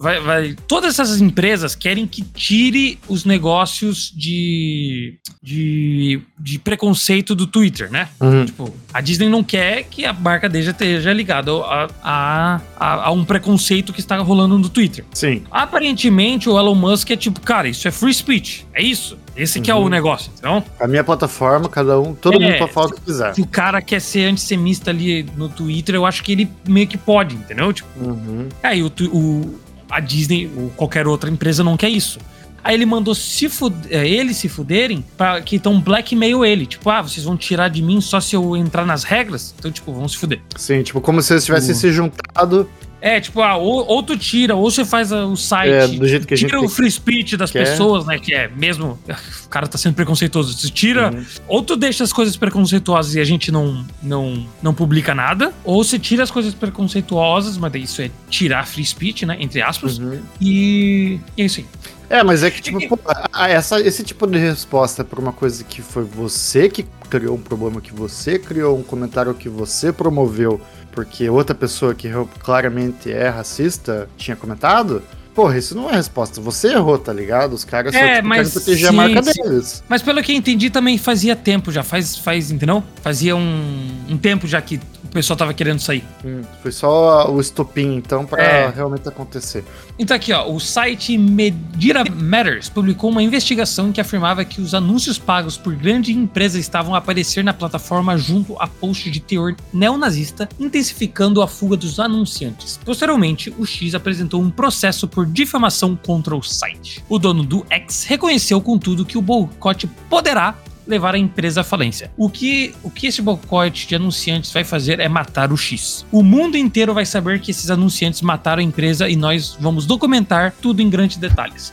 Vai, vai, todas essas empresas querem que tire os negócios de, de, de preconceito do Twitter, né? Uhum. Tipo, a Disney não quer que a marca dele esteja ligada a, a, a, a, um preconceito que está rolando no Twitter. Sim. Aparentemente, o Elon Musk é tipo, cara, isso é free speech. É isso. Esse uhum. que é o uhum. negócio, então. A minha plataforma, cada um, todo é, mundo pode falar o que quiser. Se o cara quer ser antissemista ali no Twitter, eu acho que ele meio que pode, entendeu? Tipo, uhum. aí é, o, o, a Disney ou qualquer outra empresa não quer isso. Aí ele mandou se é, eles se fuderem para que então blackmail ele. Tipo, ah, vocês vão tirar de mim só se eu entrar nas regras? Então, tipo, vão se fuder. Sim, tipo, como se eles tivessem se juntado é, tipo, ah, ou, ou tu tira, ou você faz o site. É, do jeito que a gente Tira o free speech das quer. pessoas, né? Que é mesmo. (laughs) O cara tá sendo preconceituoso. Tu tira. Uhum. Ou tu deixa as coisas preconceituosas e a gente não, não, não publica nada. Ou você tira as coisas preconceituosas, mas isso é tirar free speech, né? Entre aspas. Uhum. E, e é isso aí. É, mas é que, tipo, pô, essa, esse tipo de resposta pra uma coisa que foi você que criou um problema, que você criou um comentário que você promoveu porque outra pessoa que claramente é racista tinha comentado, Porra, isso não é resposta. Você errou, tá ligado? Os caras é, só tipo, mas, proteger sim, a marca sim. deles. Mas pelo que eu entendi, também fazia tempo já. Faz, faz entendeu? Fazia um, um tempo já que pessoal tava querendo sair. Hum, foi só o estopim, então, para é. realmente acontecer. Então aqui, ó, o site Medira Matters publicou uma investigação que afirmava que os anúncios pagos por grandes empresas estavam a aparecer na plataforma junto a posts de teor neonazista, intensificando a fuga dos anunciantes. Posteriormente, o X apresentou um processo por difamação contra o site. O dono do X reconheceu, contudo, que o boicote poderá levar a empresa à falência. O que, o que esse boicote de anunciantes vai fazer é matar o X. O mundo inteiro vai saber que esses anunciantes mataram a empresa e nós vamos documentar tudo em grandes detalhes.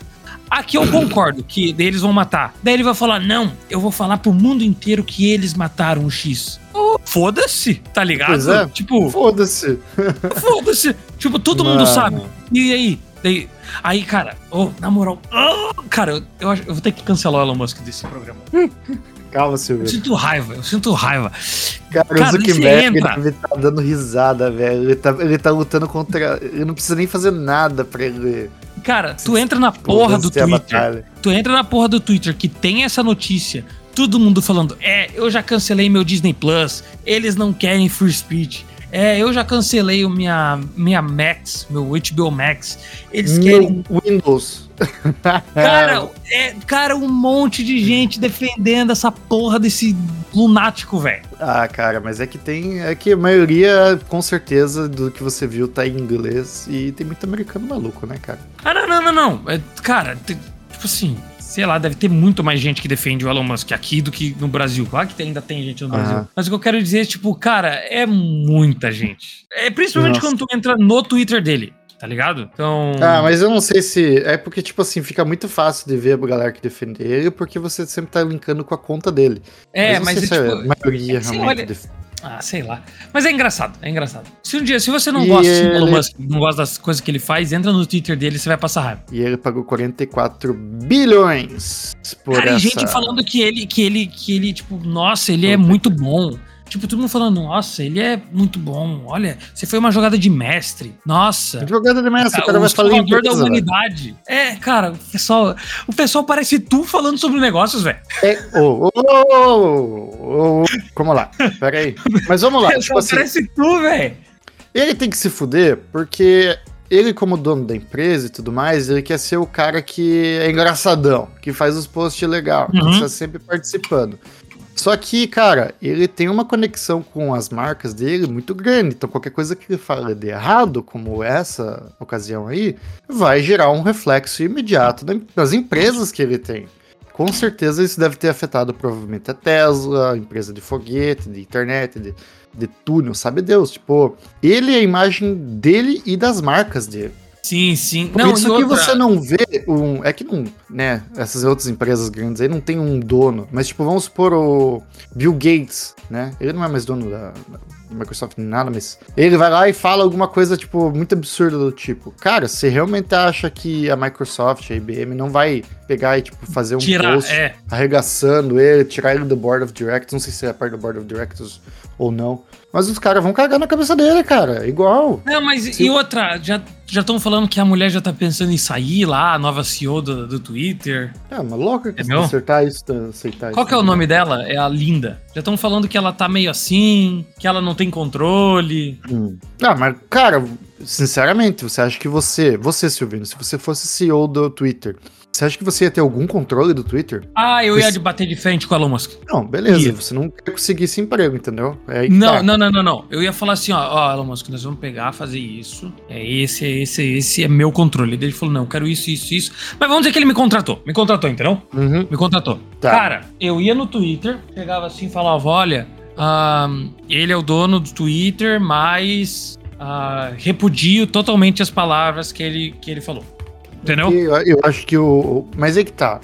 Aqui eu concordo que eles vão matar. Daí ele vai falar: não, eu vou falar pro mundo inteiro que eles mataram o X. Oh, foda-se, tá ligado? É, tipo. Foda-se. Foda-se. Tipo, todo Mano. mundo sabe. E aí? Daí, aí, cara, oh, na moral, oh, cara, eu, eu, eu, vou ter que cancelar o Elon Musk desse programa. (laughs) Calma, Silvio. Eu sinto raiva, eu sinto raiva. Cara, cara o Zuckerberg ele tá dando risada, velho. Ele tá, ele tá lutando contra. Ele não precisa nem fazer nada pra ele. Cara, tu entra na porra do Twitter. Tu entra na porra do Twitter que tem essa notícia. Todo mundo falando, é, eu já cancelei meu Disney Plus, eles não querem free speech. É, eu já cancelei o minha, minha Max, meu HBO Max. Eles querem. Windows. (laughs) cara, é, cara, um monte de gente defendendo essa porra desse lunático, velho. Ah, cara, mas é que tem. É que a maioria, com certeza, do que você viu tá em inglês e tem muito americano maluco, né, cara? Ah, não, não, não, não. É, cara, tipo assim, sei lá, deve ter muito mais gente que defende o Elon Musk aqui do que no Brasil. Claro que ainda tem gente no Brasil. Mas o que eu quero dizer é, tipo, cara, é muita gente. É principalmente Nossa. quando tu entra no Twitter dele. Tá ligado? Então. Ah, mas eu não sei se. É porque, tipo assim, fica muito fácil de ver a galera que defende ele, porque você sempre tá linkando com a conta dele. É, mas, mas é, tipo, a maioria é realmente. Olha... Ah, sei lá. Mas é engraçado, é engraçado. Se um dia, se você não e gosta ele... Elon Musk, não gosta das coisas que ele faz, entra no Twitter dele e você vai passar raiva. E ele pagou 44 bilhões por Cara, essa... e gente falando que ele, que ele, que ele, tipo, nossa, ele é muito bom. Tipo, todo mundo falando, nossa, ele é muito bom. Olha, você foi uma jogada de mestre. Nossa. Jogada de mestre, o cara vai falar da humanidade. É, cara, o pessoal, o pessoal parece tu falando sobre negócios, velho. É, oh, oh, oh, oh, Vamos lá, pera aí. Mas vamos lá. (laughs) tipo assim, parece tu, velho. Ele tem que se fuder porque ele, como dono da empresa e tudo mais, ele quer ser o cara que é engraçadão, que faz os posts legal, uhum. que está sempre participando. Só que, cara, ele tem uma conexão com as marcas dele muito grande. Então, qualquer coisa que ele fala de errado, como essa ocasião aí, vai gerar um reflexo imediato nas empresas que ele tem. Com certeza isso deve ter afetado provavelmente a Tesla, a empresa de foguete, de internet, de, de túnel, sabe Deus. Tipo, ele é a imagem dele e das marcas dele. Sim, sim. Por não, isso que outra... você não vê um. É que não. Né? Essas outras empresas grandes aí não tem um dono. Mas, tipo, vamos supor o Bill Gates, né? Ele não é mais dono da, da Microsoft nem nada, mas. Ele vai lá e fala alguma coisa, tipo, muito absurda do tipo. Cara, você realmente acha que a Microsoft, a IBM, não vai pegar e, tipo, fazer um Tirar, post é. arregaçando ele, tirar ele do Board of Directors? Não sei se é parte do Board of Directors ou não. Mas os caras vão cagar na cabeça dele, cara. Igual. Não, mas Se... e outra? Já já estão falando que a mulher já tá pensando em sair lá, a nova CEO do, do Twitter. É, uma louca que é acertar isso, aceitar Qual isso. que é o nome dela? É a Linda. Já estão falando que ela tá meio assim, que ela não tem controle. Hum. Ah, mas, cara, sinceramente, você acha que você, você, Silvino, se você fosse CEO do Twitter, você acha que você ia ter algum controle do Twitter? Ah, eu ia bater de frente com o Elon Musk. Não, beleza. Ia. Você não quer conseguir esse emprego, entendeu? É não, tá. não, não, não, não. Eu ia falar assim, ó, ó, Elon Musk, nós vamos pegar, fazer isso. É esse, é esse, esse é meu controle. Ele falou, não, eu quero isso, isso, isso. Mas vamos dizer que ele me contratou. Me contratou, entendeu? Uhum. Me contratou. Tá. Cara, eu ia no Twitter, chegava assim e falava, olha, um, ele é o dono do Twitter, mas uh, repudio totalmente as palavras que ele, que ele falou. Entendeu? Eu, eu, acho que o. Mas é que tá.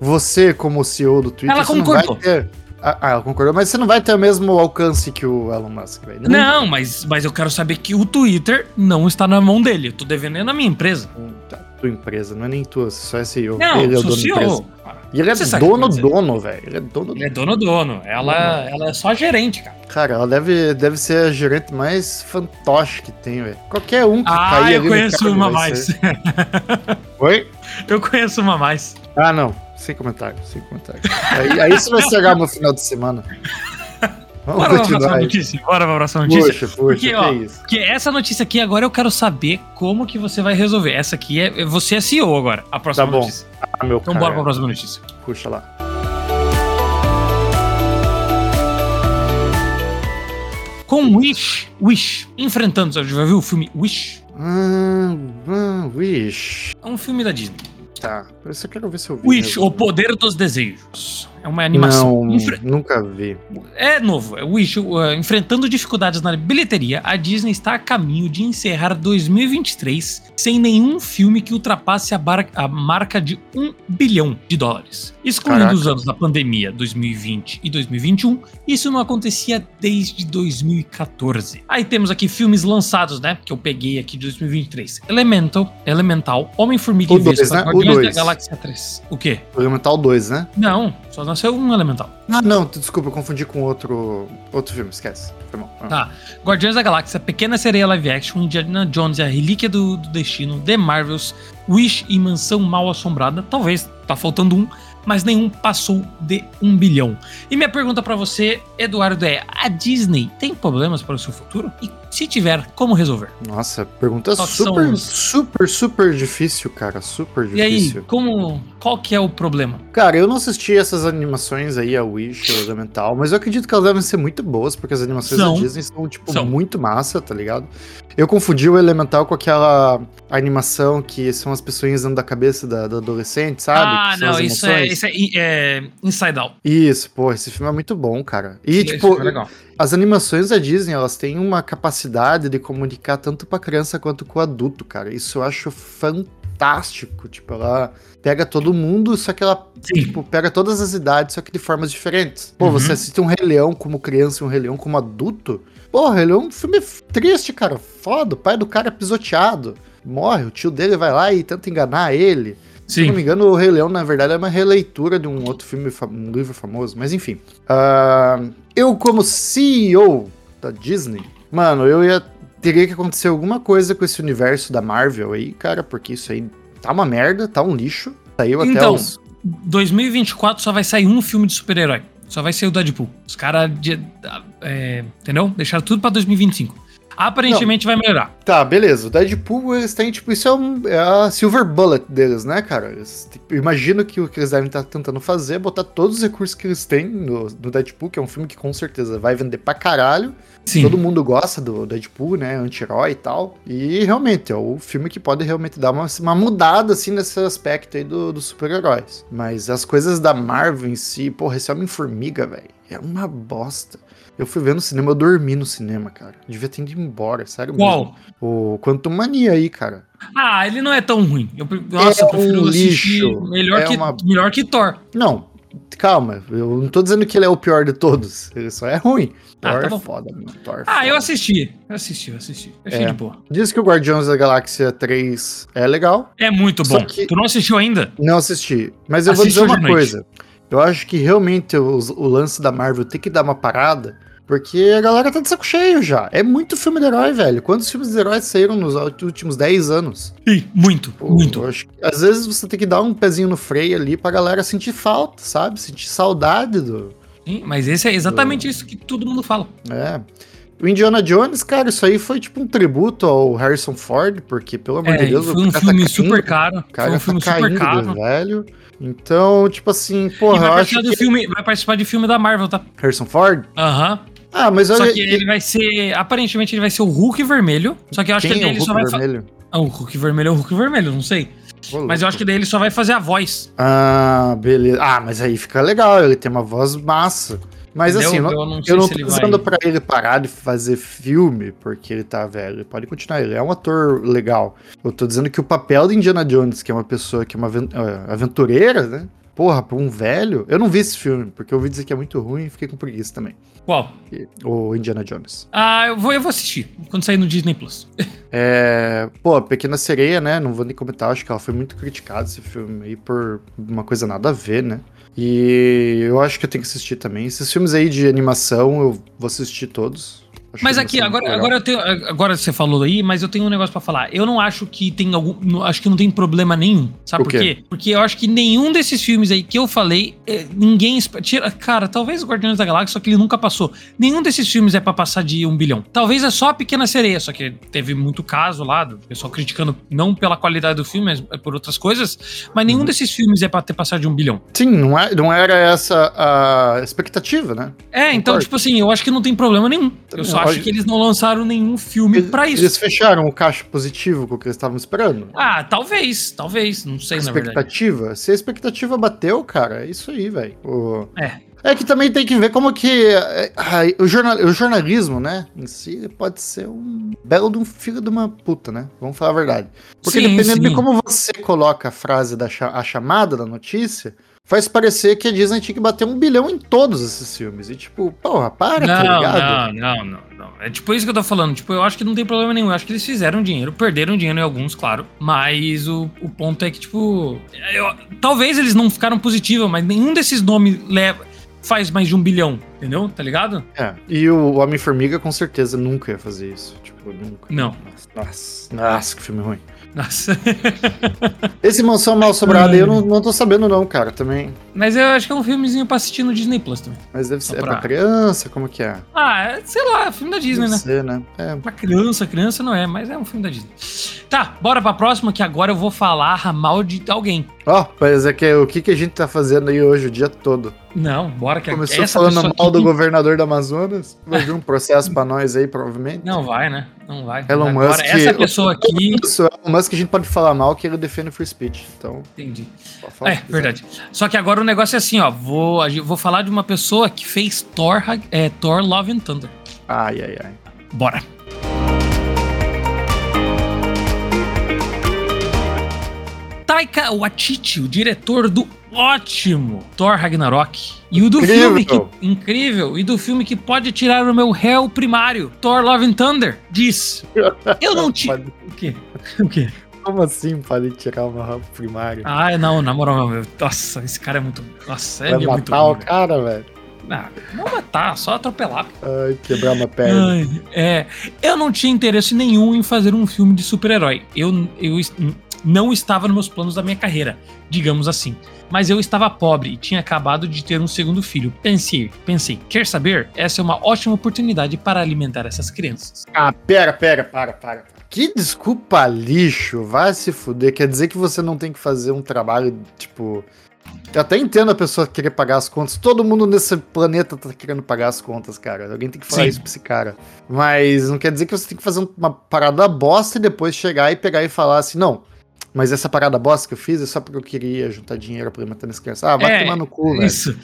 Você, como CEO do Twitter, ela concordou. Ter... Ah, ah, ela concordou, mas você não vai ter o mesmo alcance que o Elon Musk, velho. Não, não mas, mas eu quero saber que o Twitter não está na mão dele. Eu tô devendo na minha empresa. Tá, tua empresa, não é nem tua, só é CEO. Não, ele é o dono CEO. E ele é dono, dono, velho. Ele é dono, ele é dono, dono. Ela, ela é só gerente, cara. Cara, ela deve, deve ser a gerente mais fantoche que tem, velho. Qualquer um que ah, cair eu conheço uma mais. (laughs) Oi? Eu conheço uma mais. Ah, não. Sem comentário, sem comentário. aí, aí você vai chegar no final de semana. Vamos Bora continuar. Pra próxima notícia. Bora pra próxima notícia. Puxa, puxa, porque, ó, isso? Porque essa notícia aqui agora eu quero saber como que você vai resolver. Essa aqui é. Você é CEO agora. A próxima tá bom. notícia. Ah, meu então cara. bora pra próxima notícia. Puxa lá. Com Wish, Wish, enfrentando, você já viu o filme Wish? Ah, ah, Wish. É um filme da Disney. Tá, isso eu quero ver se eu vi. Wish, mesmo. o poder dos desejos. É uma animação. Não, Infra... nunca vi. É novo. É Wish, uh, enfrentando dificuldades na bilheteria, a Disney está a caminho de encerrar 2023 sem nenhum filme que ultrapasse a, bar... a marca de um bilhão de dólares. Excluindo Caraca. os anos da pandemia 2020 e 2021, isso não acontecia desde 2014. Aí temos aqui filmes lançados, né? Que eu peguei aqui de 2023. Elemental, Elemental, Homem-Formiga e Vespa, né? Guardiões da Galáxia 3. O quê? Elemental 2, né? Não, só nasceu um elemental. Ah, não, desculpa, eu confundi com outro, outro filme, esquece. Foi mal. Tá. Guardiões da Galáxia, Pequena Sereia Live Action, Indiana Jones e a Relíquia do, do Destino, The Marvels, Wish e Mansão Mal Assombrada. Talvez, tá faltando um mas nenhum passou de um bilhão. E minha pergunta para você, Eduardo, é: a Disney tem problemas para o seu futuro? E se tiver, como resolver? Nossa, pergunta super, super, super difícil, cara. Super difícil. E aí, como. Qual que é o problema? Cara, eu não assisti essas animações aí, a Wish, a Elemental, mas eu acredito que elas devem ser muito boas, porque as animações são. da Disney são, tipo, são. muito massa, tá ligado? Eu confundi o Elemental com aquela animação que são as pessoas andando da cabeça da, da adolescente, sabe? Ah, não, isso é, isso é, é, Inside Out. Isso, pô, esse filme é muito bom, cara. E, tipo, é as animações da Disney, elas têm uma capacidade de comunicar tanto pra criança quanto com o adulto, cara. Isso eu acho fantástico. Tipo, ela pega todo mundo, só que ela tipo, pega todas as idades, só que de formas diferentes. Pô, uhum. você assiste um Rei Leão como criança e um Rei Leão como adulto. Porra, ele é um filme triste, cara. Foda. O pai do cara é pisoteado. Morre, o tio dele vai lá e tenta enganar ele. Sim. Se não me engano, o Rei Leão, na verdade, é uma releitura de um outro filme, um livro famoso, mas enfim. Uh, eu, como CEO da Disney, mano, eu ia. Teria que acontecer alguma coisa com esse universo da Marvel aí, cara, porque isso aí tá uma merda, tá um lixo. Saiu então, até os. 2024 só vai sair um filme de super-herói. Só vai ser o Deadpool. Os caras. É, entendeu? Deixaram tudo pra 2025. Aparentemente não. vai melhorar. Tá, beleza. O Deadpool, eles têm, tipo, isso é, um, é a silver bullet deles, né, cara? Eles, tipo, imagino que o que eles devem estar tentando fazer é botar todos os recursos que eles têm no, no Deadpool, que é um filme que com certeza vai vender pra caralho. Sim. Todo mundo gosta do Deadpool, né? Anti-herói e tal. E realmente, é o filme que pode realmente dar uma, uma mudada, assim, nesse aspecto aí dos do super-heróis. Mas as coisas da Marvel em si, porra, esse Homem-Formiga, velho, é uma bosta. Eu fui ver no cinema, eu dormi no cinema, cara. Devia ter ido embora, sério Qual? mesmo. O Quantum Mania aí, cara. Ah, ele não é tão ruim. Eu, nossa, é eu prefiro um lixo. melhor, é que, uma... melhor que Thor. Não, calma. Eu não tô dizendo que ele é o pior de todos. Ele só é ruim. Ah, Thor tá é foda, mano. Thor é ah, foda. eu assisti. Eu assisti, eu assisti. Achei é. de boa. Diz que o Guardiões da Galáxia 3 é legal. É muito bom. Que... Tu não assistiu ainda? Não assisti. Mas eu vou dizer uma coisa. Eu acho que realmente o, o lance da Marvel tem que dar uma parada porque a galera tá de saco cheio já. É muito filme de herói, velho. Quantos filmes de heróis saíram nos últimos 10 anos? Sim, muito, Pô, muito. Acho que, às vezes você tem que dar um pezinho no freio ali pra galera sentir falta, sabe? Sentir saudade do. Sim, mas esse é exatamente do... isso que todo mundo fala. É. O Indiana Jones, cara, isso aí foi tipo um tributo ao Harrison Ford, porque, pelo amor é, de Deus, foi um tá filme tá super caro. Cara, foi um filme tá super caro. velho. Então, tipo assim, porra, vai, participar do que... filme, vai participar de filme da Marvel, tá? Harrison Ford? Aham. Ah, mas olha. Só que ele vai ser. Aparentemente ele vai ser o Hulk vermelho. Só que eu acho Quem que ele, é só vai. Vermelho? Ah, o Hulk vermelho é o Hulk vermelho, não sei. mas eu acho que daí ele só vai fazer a voz. Ah, beleza. Ah, mas aí fica legal, ele tem uma voz massa. Mas assim, eu, eu não, eu não tô usando vai... pra ele parar de fazer filme, porque ele tá velho. Ele pode continuar, ele é um ator legal. Eu tô dizendo que o papel de Indiana Jones, que é uma pessoa que é uma é, aventureira, né? Porra, pra um velho. Eu não vi esse filme, porque eu ouvi dizer que é muito ruim e fiquei com preguiça também. Qual? O Indiana Jones. Ah, eu vou, eu vou assistir quando sair no Disney Plus. (laughs) é. Pô, Pequena Sereia, né? Não vou nem comentar, acho que ela foi muito criticada esse filme aí por uma coisa nada a ver, né? E eu acho que eu tenho que assistir também. Esses filmes aí de animação eu vou assistir todos. Acho mas aqui, agora, agora, eu tenho, agora você falou aí, mas eu tenho um negócio para falar. Eu não acho que tem algum. Acho que não tem problema nenhum. Sabe por quê? quê? Porque eu acho que nenhum desses filmes aí que eu falei, é, ninguém. Tira, cara, talvez o Guardiões da Galáxia, só que ele nunca passou. Nenhum desses filmes é para passar de um bilhão. Talvez é só a Pequena Sereia, só que teve muito caso lá, do pessoal criticando, não pela qualidade do filme, mas por outras coisas. Mas nenhum uhum. desses filmes é pra ter passado de um bilhão. Sim, não, é, não era essa a expectativa, né? É, então, tipo assim, eu acho que não tem problema nenhum. Eu só acho que eles não lançaram nenhum filme pra isso. Eles fecharam o caixa positivo com o que eles estavam esperando? Ah, talvez, talvez, não sei, a na expectativa? Verdade. Se a expectativa bateu, cara, é isso aí, velho. O... É. É que também tem que ver como que é, o, jornal, o jornalismo, né, em si, pode ser um belo de um filho de uma puta, né? Vamos falar a verdade. Porque sim, dependendo sim. de como você coloca a frase da a chamada da notícia, faz parecer que a Disney tinha que bater um bilhão em todos esses filmes. E tipo, porra, para, tá não, tá ligado? Não, não, não, não. É tipo isso que eu tô falando. Tipo, eu acho que não tem problema nenhum. Eu acho que eles fizeram dinheiro, perderam dinheiro em alguns, claro. Mas o, o ponto é que, tipo. Eu, talvez eles não ficaram positivos, mas nenhum desses nomes leva faz mais de um bilhão, entendeu? Tá ligado? É. E o Homem-Formiga com certeza nunca ia fazer isso. Tipo, nunca. Não. Nossa, nossa, que filme ruim. Nossa. (laughs) Esse Mansão Mal Sobrada eu não, não tô sabendo, não, cara, também. Mas eu acho que é um filmezinho pra assistir no Disney Plus também. Mas deve ser. Pra... É pra criança? Como que é? Ah, é, sei lá, é filme da Disney, deve né? Ser, né? É. Pra criança, criança não é, mas é um filme da Disney. Tá, bora pra próxima, que agora eu vou falar mal de alguém. Ó, oh, mas é que o que, que a gente tá fazendo aí hoje o dia todo? Não, bora que Começou falando mal do governador do Amazonas. Vai vir um processo pra nós aí, provavelmente. Não vai, né? Não vai. Elon Agora, Musk. Essa pessoa aqui. Isso, Elon Musk a gente pode falar mal que ele defende o free speech. Então. Entendi. É, verdade. Só que agora o negócio é assim, ó. Vou, vou falar de uma pessoa que fez Thor, é, Thor Love and Thunder. Ai, ai, ai. Bora. Taika Waititi, o diretor do ótimo Thor Ragnarok. E o do incrível. filme que. Incrível! E do filme que pode tirar o meu réu primário, Thor Love and Thunder, diz. (laughs) Eu não te. O quê? (laughs) O quê? Como assim pode tirar o meu réu primário? Ah, não, na moral, meu. Nossa, esse cara é muito. Nossa, é Vai muito. matar o cara, velho. Não, não matar, só atropelar. Ai, quebrar uma perna. Ai, é, eu não tinha interesse nenhum em fazer um filme de super-herói. Eu, eu não estava nos meus planos da minha carreira, digamos assim. Mas eu estava pobre e tinha acabado de ter um segundo filho. Pensei, pensei, quer saber? Essa é uma ótima oportunidade para alimentar essas crianças. Ah, pera, pera, para, para. Que desculpa lixo, vai se fuder. Quer dizer que você não tem que fazer um trabalho, tipo, eu até entendo a pessoa querer pagar as contas. Todo mundo nesse planeta tá querendo pagar as contas, cara. Alguém tem que falar Sim. isso pra esse cara. Mas não quer dizer que você tem que fazer uma parada bosta e depois chegar e pegar e falar assim, não. Mas essa parada bosta que eu fiz é só porque eu queria juntar dinheiro pra alimentar minhas crianças. Ah, vai é, tomar no cu, velho. Isso.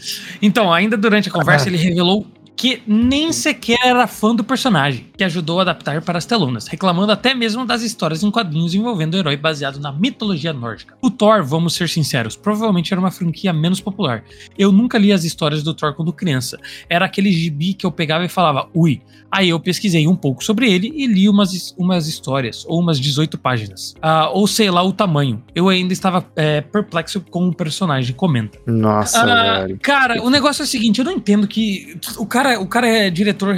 Então, ainda durante a conversa, ah. ele revelou que nem sequer era fã do personagem, que ajudou a adaptar para as telonas, reclamando até mesmo das histórias em quadrinhos envolvendo o herói baseado na mitologia nórdica. O Thor, vamos ser sinceros, provavelmente era uma franquia menos popular. Eu nunca li as histórias do Thor quando criança. Era aquele gibi que eu pegava e falava, ui. Aí eu pesquisei um pouco sobre ele e li umas, umas histórias, ou umas 18 páginas. Ah, ou sei lá o tamanho. Eu ainda estava é, perplexo com o personagem, comenta. Nossa, ah, velho. Cara, o negócio é o seguinte, eu não entendo que o cara cara, o cara é diretor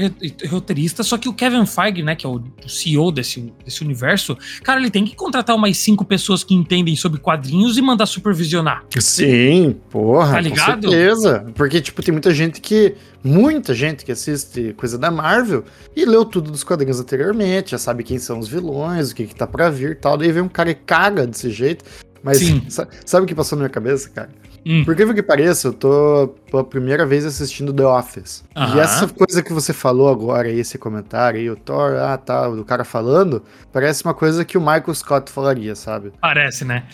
roteirista, só que o Kevin Feige, né, que é o CEO desse, desse universo, cara, ele tem que contratar umas cinco pessoas que entendem sobre quadrinhos e mandar supervisionar. Sim, porra. Tá ligado? Com certeza. Porque, tipo, tem muita gente que. Muita gente que assiste coisa da Marvel e leu tudo dos quadrinhos anteriormente, já sabe quem são os vilões, o que, que tá pra vir e tal. Daí vem um cara e caga desse jeito. Mas Sim. (laughs) sabe o que passou na minha cabeça, cara? Hum. Por que que pareça, eu tô pela primeira vez assistindo The Office. Aham. E essa coisa que você falou agora, esse comentário aí, o Thor, ah tá, do cara falando, parece uma coisa que o Michael Scott falaria, sabe? Parece, né?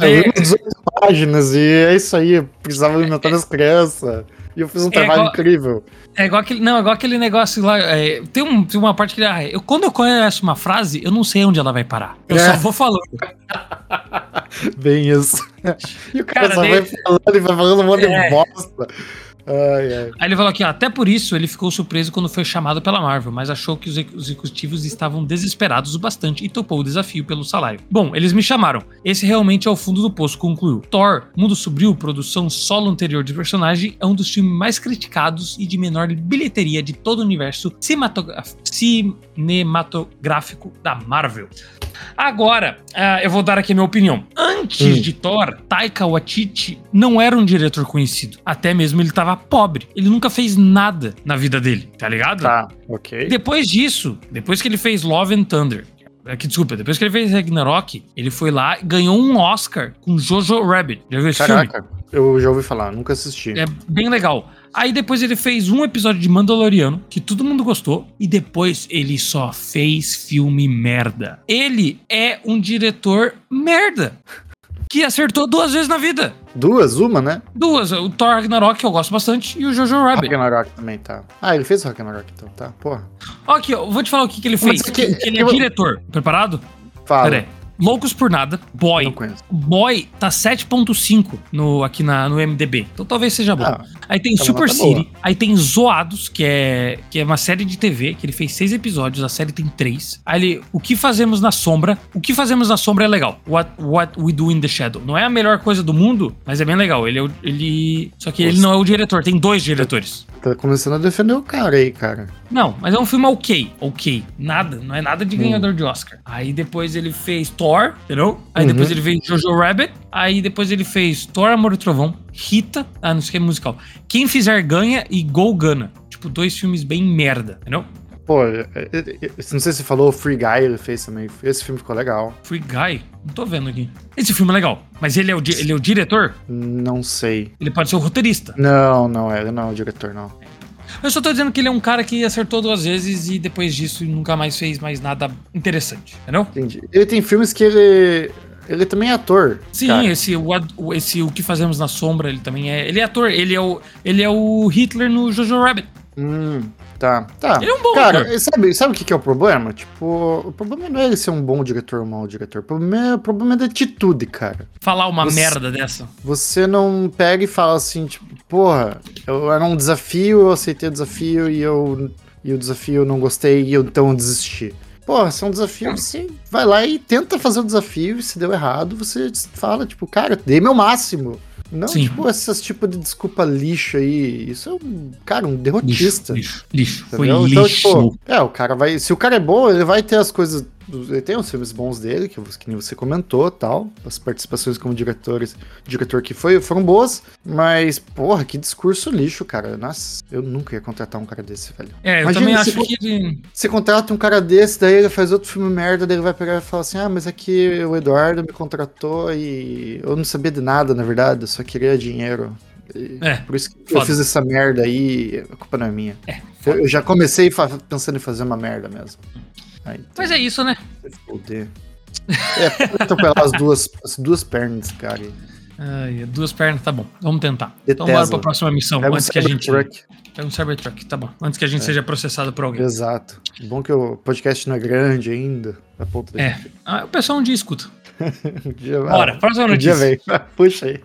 Eu li é... páginas e é isso aí, precisava alimentar é... as crianças. E eu fiz um é trabalho igual, incrível. É igual aquele, não, é igual aquele negócio lá. É, tem, um, tem uma parte que ah, eu, quando eu conheço uma frase, eu não sei onde ela vai parar. Eu é. só vou falando. (laughs) Bem isso. (laughs) E o cara, cara só daí, vai falando e vai falando um monte de é. bosta. Ai, ai. Aí ele falou aqui, ó, até por isso ele ficou surpreso quando foi chamado pela Marvel, mas achou que os executivos estavam desesperados o bastante e topou o desafio pelo salário. Bom, eles me chamaram. Esse realmente é o fundo do poço, concluiu. Thor, Mundo Sombrio, produção solo anterior de personagem, é um dos filmes mais criticados e de menor bilheteria de todo o universo cinematográfico da Marvel. Agora, uh, eu vou dar aqui a minha opinião. Antes hum. de Thor, Taika Waititi não era um diretor conhecido. Até mesmo ele estava pobre. Ele nunca fez nada na vida dele, tá ligado? Tá, ok. Depois disso, depois que ele fez Love and Thunder, é desculpa, depois que ele fez Ragnarok, ele foi lá e ganhou um Oscar com Jojo Rabbit. Já viu esse Caraca, filme? eu já ouvi falar, nunca assisti. É bem legal. Aí depois ele fez um episódio de Mandaloriano, que todo mundo gostou, e depois ele só fez filme merda. Ele é um diretor merda. Que acertou duas vezes na vida. Duas? Uma, né? Duas. O Thor Ragnarok, que eu gosto bastante, e o Jojo Rabbit. Ragnarok também, tá. Ah, ele fez o Ragnarok, então, tá. Porra. Aqui, eu vou te falar o que, que ele fez. Que, ele é diretor. Preparado? Fala. Pera aí. Loucos por Nada, Boy. Boy tá 7.5 no, aqui na, no MDB. Então talvez seja bom. Ah, aí tem tá Super City, boa. aí tem Zoados, que é, que é uma série de TV, que ele fez seis episódios, a série tem três. Aí ele, O que fazemos na sombra? O que fazemos na sombra é legal. What, what we do in the shadow. Não é a melhor coisa do mundo, mas é bem legal. Ele, é ele só que Nossa. ele não é o diretor, tem dois diretores. Tá começando a defender o cara aí, cara. Não, mas é um filme ok, ok. Nada, não é nada de ganhador hum. de Oscar. Aí depois ele fez Thor, entendeu? Aí uhum. depois ele fez Jojo Rabbit. Aí depois ele fez Thor, Amor e Trovão, Rita, ah, não sei o que é musical. Quem Fizer Ganha e Gol Gana. Tipo, dois filmes bem merda, entendeu? Pô, não sei se você falou Free Guy, ele fez também. Esse filme ficou legal. Free Guy? Não tô vendo aqui. Esse filme é legal. Mas ele é o, ele é o diretor? Não sei. Ele pode ser o roteirista? Não, não, ele não é o diretor, não. Eu só tô dizendo que ele é um cara que acertou duas vezes e depois disso nunca mais fez mais nada interessante, entendeu? Entendi. Ele tem filmes que ele. Ele também é ator. Sim, cara. esse o, esse o que fazemos na sombra, ele também é. Ele é ator, ele é o, ele é o Hitler no Jojo Rabbit. Hum, tá, tá. Ele é um bom Cara, ator. sabe, sabe o que, que é o problema? Tipo, o problema não é ele ser um bom diretor ou um mau diretor. O problema é, o problema é da atitude, cara. Falar uma você, merda dessa. Você não pega e fala assim, tipo, porra, eu, era um desafio, eu aceitei o desafio e eu. E o desafio eu não gostei e eu então desisti. Porra, se é um desafio, você vai lá e tenta fazer o desafio, e se deu errado, você fala, tipo, cara, dei meu máximo. Não, Sim. tipo, essas tipo de desculpa lixo aí. Isso é um, cara, um derrotista. Lixo, lixo. lixo. Foi então, lixo. Tipo, é, o cara vai. Se o cara é bom, ele vai ter as coisas tem os filmes bons dele, que, que nem você comentou tal. As participações como diretores, diretor que foi, foram boas, mas, porra, que discurso lixo, cara. Nossa, eu nunca ia contratar um cara desse, velho. É, eu Imagina, também acho que. Você contrata um cara desse, daí ele faz outro filme merda, daí ele vai pegar e falar assim: ah, mas aqui o Eduardo me contratou e eu não sabia de nada, na verdade, eu só queria dinheiro. É, por isso que foda. eu fiz essa merda aí, a culpa não é minha. É, eu, já comecei pensando em fazer uma merda mesmo. Aí, Mas é isso, né? Foder. É, atropelar as duas, as duas pernas, cara. Ai, duas pernas, tá bom. Vamos tentar. De então bora pra próxima missão, Pega antes um que a gente. Pega um Cybertruck, tá bom. Antes que a gente é. seja processado por alguém. Exato. Bom que o podcast não é grande ainda. A ponto é. Ah, o pessoal um dia escuta. (laughs) um dia, Bora, próxima notícia. Um dia vem. (laughs) Puxa aí.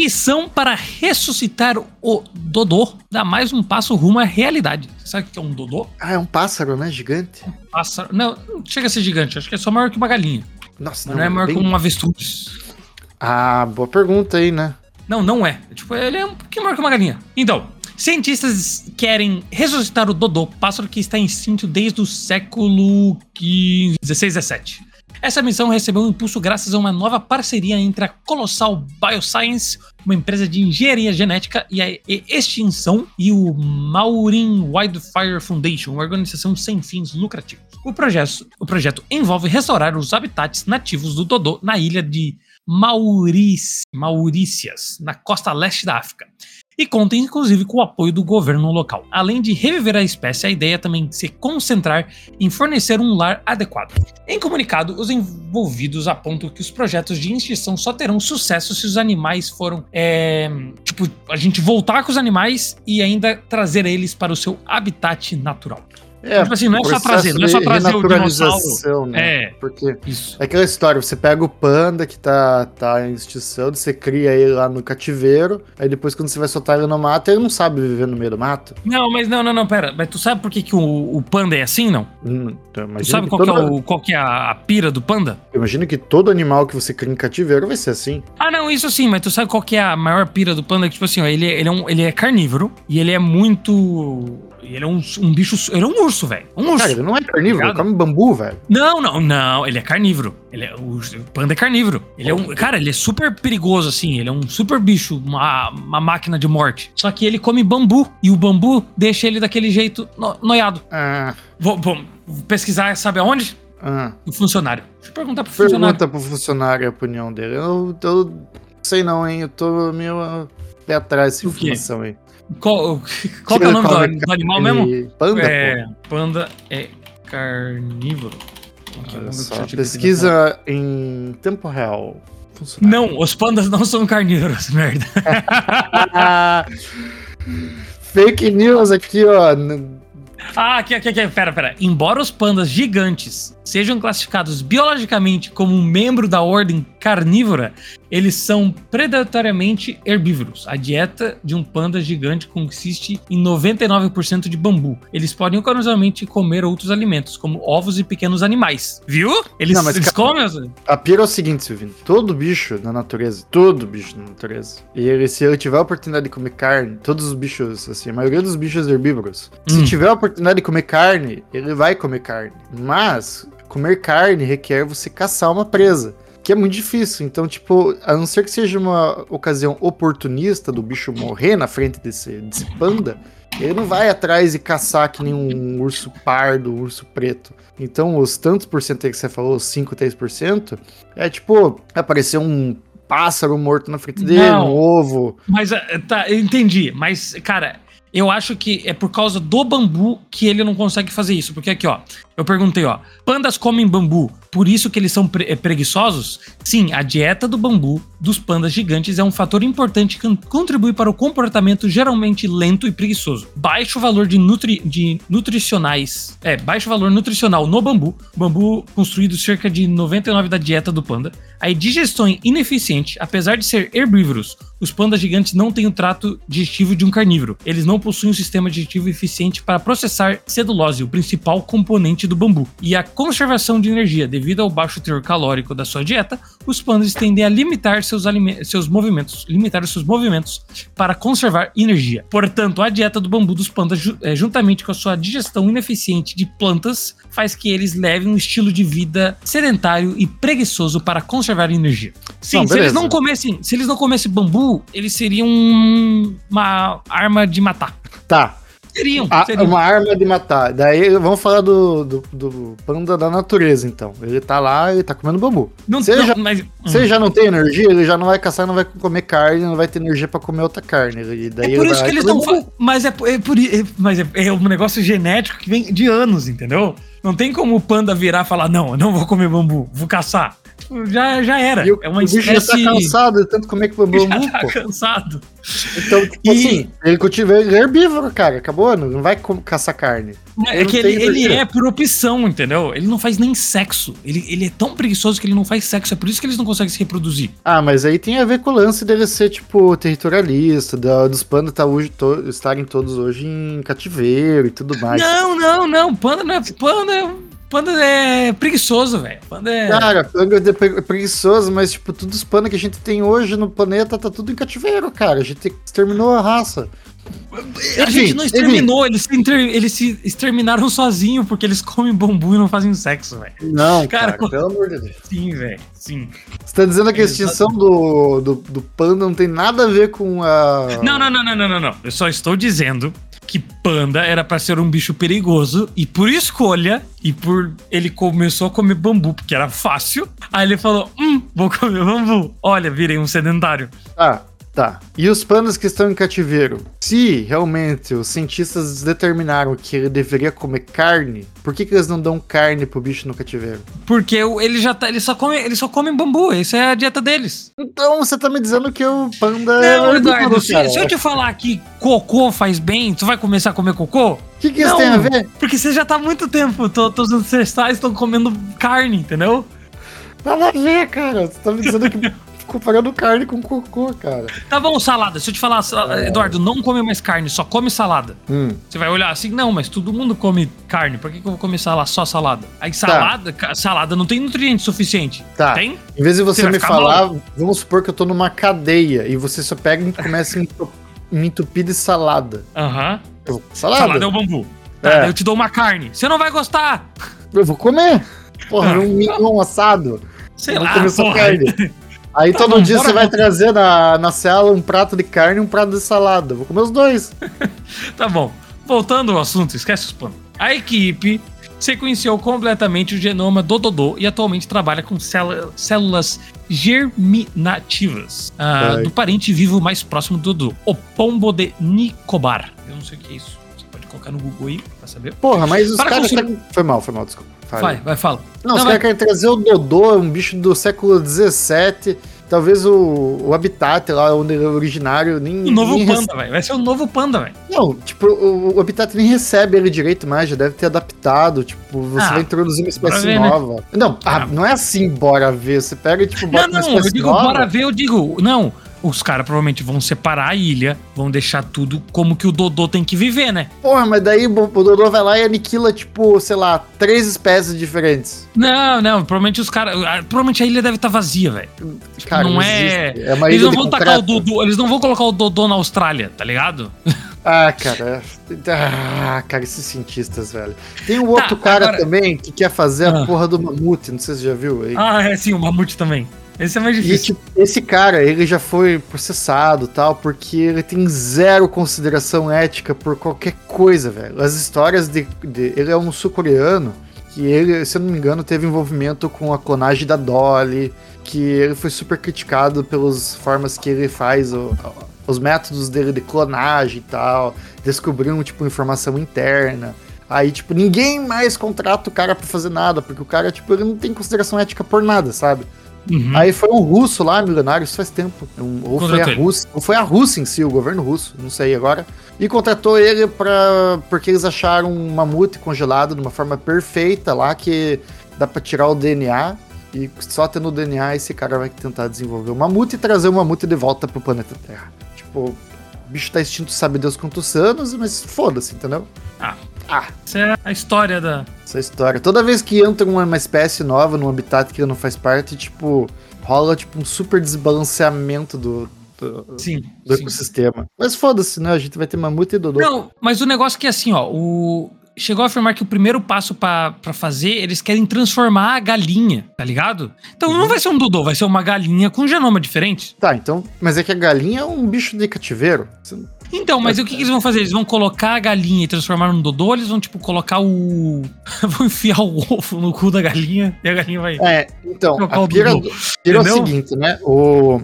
Missão para ressuscitar o Dodô dá mais um passo rumo à realidade. Você sabe o que é um Dodô? Ah, é um pássaro, né? Gigante. Um pássaro. Não, não chega a ser gigante. Acho que é só maior que uma galinha. Nossa, não, não é maior bem... que um avestruz. Ah, boa pergunta aí, né? Não, não é. Tipo, ele é um pouquinho maior que uma galinha. Então, cientistas querem ressuscitar o Dodô, pássaro que está extinto desde o século XV, 16, 17. Essa missão recebeu um impulso graças a uma nova parceria entre a Colossal Bioscience, uma empresa de engenharia genética e a extinção, e o Maureen Wildfire Foundation, uma organização sem fins lucrativos. O projeto, o projeto envolve restaurar os habitats nativos do Dodô na ilha de Maurícias, na costa leste da África e conta inclusive com o apoio do governo local. Além de reviver a espécie, a ideia também se concentrar em fornecer um lar adequado. Em comunicado, os envolvidos apontam que os projetos de extinção só terão sucesso se os animais foram, é, tipo, a gente voltar com os animais e ainda trazer eles para o seu habitat natural. É, tipo assim, não é só trazer, não é só trazer o dinossauro. Né? É, porque isso. é aquela história, você pega o panda que tá, tá em extinção, você cria ele lá no cativeiro, aí depois quando você vai soltar ele no mato, ele não sabe viver no meio do mato. Não, mas não, não, não, pera, mas tu sabe por que, que o, o panda é assim, não? Hum, então, tu sabe qual, toda... é o, qual que é a, a pira do panda? Imagina que todo animal que você cria em cativeiro vai ser assim. Ah, não, isso sim, mas tu sabe qual que é a maior pira do panda? Tipo assim, ó, ele, é, ele, é um, ele é carnívoro e ele é muito ele é um, um bicho. Ele é um urso, velho. Um urso. Cara, ele não é carnívoro, ele come bambu, velho. Não, não, não. Ele é carnívoro. Ele é, o, o panda é carnívoro. Ele é um. Cara, ele é super perigoso, assim. Ele é um super bicho, uma, uma máquina de morte. Só que ele come bambu. E o bambu deixa ele daquele jeito no, noiado. Ah. Vou, vou pesquisar, sabe aonde? Ah. O funcionário. Deixa eu perguntar pro Pergunta funcionário. Pergunta pro funcionário a opinião dele. Eu, eu sei não, hein? Eu tô meio pé atrás dessa informação aí. Qual, qual é o nome do, do animal mesmo? Panda. É, panda é carnívoro. pesquisa em tempo real. Não, os pandas não são carnívoros, (laughs) merda. (laughs) Fake news aqui, ó. Ah, aqui, aqui, aqui, pera, pera. Embora os pandas gigantes sejam classificados biologicamente como um membro da ordem carnívora, eles são predatoriamente herbívoros. A dieta de um panda gigante consiste em 99% de bambu. Eles podem ocasionalmente comer outros alimentos, como ovos e pequenos animais. Viu? Eles, Não, eles comem. A pira é o seguinte, Silvino. Todo bicho na natureza, todo bicho na natureza, e ele, se ele tiver a oportunidade de comer carne, todos os bichos, assim, a maioria dos bichos herbívoros, hum. se tiver a oportunidade de comer carne, ele vai comer carne. Mas comer carne requer você caçar uma presa que é muito difícil. Então, tipo, a não ser que seja uma ocasião oportunista do bicho morrer na frente desse, desse panda, ele não vai atrás e caçar que nem um urso pardo, um urso preto. Então, os tantos por cento que você falou, os 5, 3%, é tipo, aparecer um pássaro morto na frente dele, não, um ovo. Mas, eh, tá, eu entendi. Mas, cara, eu acho que é por causa do bambu que ele não consegue fazer isso. Porque aqui, ó, eu perguntei, ó, pandas comem bambu, por isso que eles são pre preguiçosos? Sim, a dieta do bambu dos pandas gigantes é um fator importante que contribui para o comportamento geralmente lento e preguiçoso. Baixo valor de, nutri de nutricionais, é, baixo valor nutricional no bambu, bambu construído cerca de 99 da dieta do panda. A digestão ineficiente, apesar de ser herbívoros, os pandas gigantes não têm o trato digestivo de um carnívoro. Eles não possuem um sistema digestivo eficiente para processar celulose, o principal componente do bambu. E a conservação de energia, devido ao baixo teor calórico da sua dieta, os pandas tendem a limitar seus, seus movimentos, limitar os seus movimentos para conservar energia. Portanto, a dieta do bambu dos pandas, é, juntamente com a sua digestão ineficiente de plantas, faz que eles levem um estilo de vida sedentário e preguiçoso para conservar energia. Sim, não, se eles não comessem, se eles não comessem bambu, eles seriam uma arma de matar. Tá, Seriam, a, seriam. Uma arma de matar. Daí vamos falar do, do, do, panda da natureza, então. Ele tá lá e tá comendo bambu. Não, se, ele já, mas... se ele já não tem energia, ele já não vai caçar, não vai comer carne, não vai ter energia pra comer outra carne. E daí é por isso que eles não. Mas, é, é, por, é, mas é, é um negócio genético que vem de anos, entendeu? Não tem como o panda virar e falar: não, eu não vou comer bambu, vou caçar já, já era. É uma o espécie... já tá cansado de tanto comer que (laughs) bambu. Já tá pô. cansado. Então, tipo e... assim, ele cultiva ele é herbívoro, cara. Acabou, não vai caçar carne. É que ele, ele é por opção, entendeu? Ele não faz nem sexo. Ele, ele é tão preguiçoso que ele não faz sexo. É por isso que eles não conseguem se reproduzir. Ah, mas aí tem a ver com o lance dele ser, tipo, territorialista, da, dos pandas tá hoje, to, estarem todos hoje em cativeiro e tudo mais. Não, não, não. Panda não é. Panda é Panda é preguiçoso, velho. Panda é. Cara, panda é preguiçoso, mas, tipo, todos os pandas que a gente tem hoje no planeta tá tudo em cativeiro, cara. A gente exterminou a raça. A enfim, gente não exterminou, eles se, inter... eles se exterminaram sozinhos porque eles comem bambu e não fazem sexo, velho. Não, cara, cara, pelo amor de Deus. Sim, velho, sim. Você tá dizendo que a extinção do, do, do panda não tem nada a ver com a. Não, não, não, não, não, não, não. Eu só estou dizendo que panda era para ser um bicho perigoso e por escolha e por ele começou a comer bambu porque era fácil. Aí ele falou: "Hum, vou comer bambu. Olha, virei um sedentário". Ah, Tá. E os pandas que estão em cativeiro? Se realmente os cientistas determinaram que ele deveria comer carne, por que, que eles não dão carne pro bicho no cativeiro? Porque ele já tá. Ele só come, ele só come bambu. Essa é a dieta deles. Então você tá me dizendo que o panda é não, é. Eduardo, se, se, eu te falar que cocô faz bem, tu vai começar a comer cocô? O que, que isso tem a ver? Porque você já tá há muito tempo. Todos os ancestrais estão comendo carne, entendeu? Nada a ver, cara. Você tá me dizendo que (laughs) comparando carne com cocô, cara. Tá bom, salada. Se eu te falar, é. Eduardo, não come mais carne, só come salada. Hum. Você vai olhar assim, não, mas todo mundo come carne, por que, que eu vou comer salada, só salada? Aí salada, tá. salada não tem nutriente suficiente. Tá. Tem? Em vez de você, você me falar, mal. vamos supor que eu tô numa cadeia e você só pega e começa a me entupir de salada. Aham. Uhum. Salada. Salada é o bambu. Tá, é. eu te dou uma carne. Você não vai gostar. Eu vou comer. Porra, um mignon assado. Sei eu lá, porra. carne. (laughs) Aí todo tá dia você vai trazer na, na cela um prato de carne e um prato de salada. Vou comer os dois. (laughs) tá bom. Voltando ao assunto, esquece os planos. A equipe sequenciou completamente o genoma do Dodô e atualmente trabalha com células germinativas uh, do parente vivo mais próximo do Dodô, o pombo de Nicobar. Eu não sei o que é isso. Você pode colocar no Google aí pra saber. Porra, mas os caras. Construir... Foi mal, foi mal, desculpa. Fale. Vai, vai, fala. Não, Não os caras querem trazer o Dodô, um bicho do século XVII. Talvez o, o habitat lá, onde ele é originário, nem. O novo nem panda, velho. Vai ser o novo panda, velho. Não, tipo, o, o habitat nem recebe ele direito mais, já deve ter adaptado. Tipo, você ah, vai introduzir uma espécie ver, né? nova. Né? Não, ah, ah, não é assim, bora ver. Você pega e, tipo, bota não, não, uma espécie eu digo, nova. bora ver, eu digo, não os caras provavelmente vão separar a ilha, vão deixar tudo como que o Dodô tem que viver, né? Porra, mas daí o Dodô vai lá e aniquila, tipo, sei lá, três espécies diferentes. Não, não, provavelmente os caras. Provavelmente a ilha deve estar tá vazia, velho. Tipo, não, não é. é uma eles não vão tacar o Dodô. Eles não vão colocar o Dodô na Austrália, tá ligado? (laughs) Ah, cara. Ah, cara, esses cientistas, velho. Tem um outro tá, cara agora... também que quer fazer ah. a porra do mamute, não sei se você já viu aí. Ah, é sim, o mamute também. Esse é mais difícil. E, tipo, esse cara, ele já foi processado tal, porque ele tem zero consideração ética por qualquer coisa, velho. As histórias de, de. Ele é um sul-coreano que ele, se eu não me engano, teve envolvimento com a clonagem da Dolly, que ele foi super criticado pelas formas que ele faz o, os métodos dele de clonagem e tal, descobriram, tipo, informação interna. Aí, tipo, ninguém mais contrata o cara pra fazer nada, porque o cara, tipo, ele não tem consideração ética por nada, sabe? Uhum. Aí foi um russo lá, milionário, isso faz tempo. Um, ou, foi a Rússia, ou foi a Rússia em si, o governo russo, não sei agora. E contratou ele pra, porque eles acharam um mamute congelado de uma forma perfeita lá, que dá pra tirar o DNA. E só tendo o DNA esse cara vai tentar desenvolver o mamute e trazer o mamute de volta pro planeta Terra. Tipo, o bicho tá extinto, sabe Deus quantos anos, mas foda-se, entendeu? Ah, Ah. Essa é a história da. Essa é história. Toda vez que entra uma espécie nova num habitat que não faz parte, tipo, rola tipo um super desbalanceamento do, do, sim, do sim. ecossistema. Mas foda-se, né? A gente vai ter mamute e dodô. Não, mas o negócio é que assim, ó, o, chegou a afirmar que o primeiro passo para fazer, eles querem transformar a galinha, tá ligado? Então não uhum. vai ser um dodô, vai ser uma galinha com genoma diferente. Tá, então, mas é que a galinha é um bicho de cativeiro. Então, mas o que, que, eles vão fazer? Eles vão colocar a galinha e transformar num dodô, eles vão, tipo, colocar o. (laughs) vão enfiar o ovo no cu da galinha e a galinha vai. É, então, a pira, pira é o seguinte, né? O.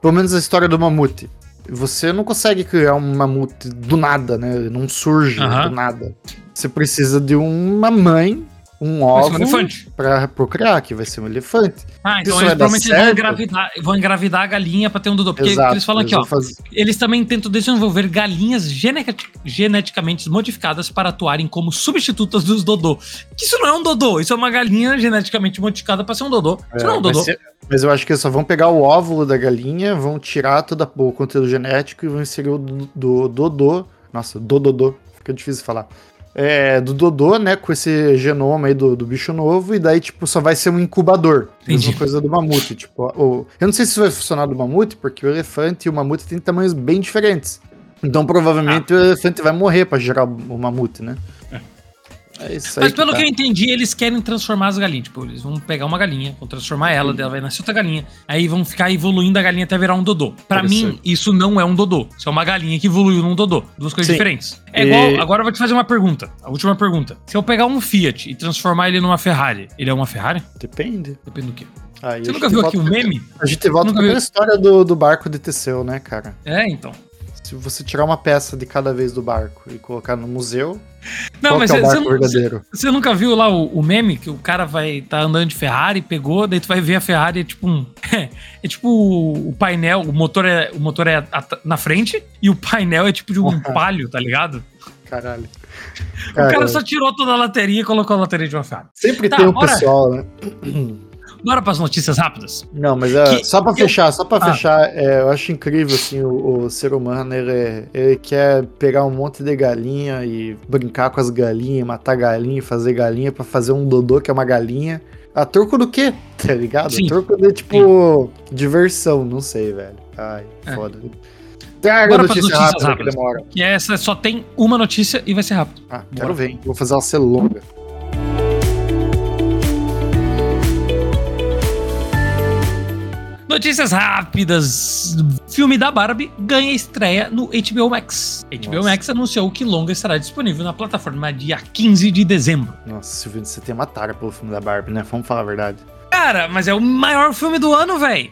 Pelo menos a história do mamute. Você não consegue criar um mamute do nada, né? Ele não surge do nada. Você precisa de uma mãe, um ovo um para procriar, que vai ser um elefante. Ah, então eles provavelmente vão engravidar, vão engravidar a galinha para ter um dodô. Porque Exato, eles falam eles aqui, ó. Fazer... Eles também tentam desenvolver galinhas geneticamente modificadas para atuarem como substitutas dos dodô. Isso não é um dodô, isso é uma galinha geneticamente modificada para ser um dodô. É, isso não é um dodô. Ser... Mas eu acho que eles só vão pegar o óvulo da galinha, vão tirar todo o conteúdo genético e vão inserir o do, do dodô. Nossa, dododô. Fica difícil falar é, do Dodô, né? Com esse genoma aí do, do bicho novo, e daí, tipo, só vai ser um incubador. Entendi. Mesma coisa do mamute. Tipo, o, eu não sei se isso vai funcionar do mamute, porque o elefante e o mamute têm tamanhos bem diferentes. Então, provavelmente, ah. o elefante vai morrer para gerar o mamute, né? É isso Mas pelo que, tá. que, eu entendi, eles querem transformar as galinhas. Tipo, eles vão pegar uma galinha, vão transformar ela, dela vai nascer outra galinha. Aí vão ficar evoluindo a galinha até virar um dodô. Para mim, isso não é um dodô. Isso é uma galinha que evoluiu num dodô. Duas coisas Sim. diferentes. É e... igual. Agora eu vou te fazer uma pergunta. A última pergunta. Se eu pegar um Fiat e transformar ele numa Ferrari, ele é uma Ferrari? Depende. Depende do quê? Aí Você nunca viu aqui o um meme? A gente volta com a história do, do barco de Teseu, né, cara? É, então. Se você tirar uma peça de cada vez do barco e colocar no museu, não, mas é você, verdadeiro? Você, nunca viu lá o, o, meme que o cara vai tá andando de Ferrari, pegou, daí tu vai ver a Ferrari é tipo um é, (laughs) é tipo o painel, o motor é o motor é na frente e o painel é tipo de um (laughs) palio, tá ligado? Caralho. O cara só tirou toda a lateria e colocou a lateria de uma Ferrari. Sempre tá, tem um bora. pessoal, né? Bora para as notícias rápidas. Não, mas é, que, só para fechar, só para ah. fechar, é, eu acho incrível assim o, o, ser humano, ele, ele quer pegar um monte de galinha e brincar com as galinhas, matar galinha, fazer galinha para fazer um dodô que é uma galinha. A troco do quê? (laughs) Tá ligado? Sim. A troco de tipo Sim. diversão, não sei, velho. Ai, é. foda. Traga notícia notícias rápida, rápidas. Que, demora. que essa só tem uma notícia e vai ser rápido. Ah, quero Bora. ver. Vou fazer ela ser longa. Notícias rápidas. Filme da Barbie ganha estreia no HBO Max. HBO Nossa. Max anunciou que longa estará disponível na plataforma dia 15 de dezembro. Nossa, Silvio, você tem uma tara pelo filme da Barbie, né? Vamos falar a verdade. Cara, mas é o maior filme do ano, velho.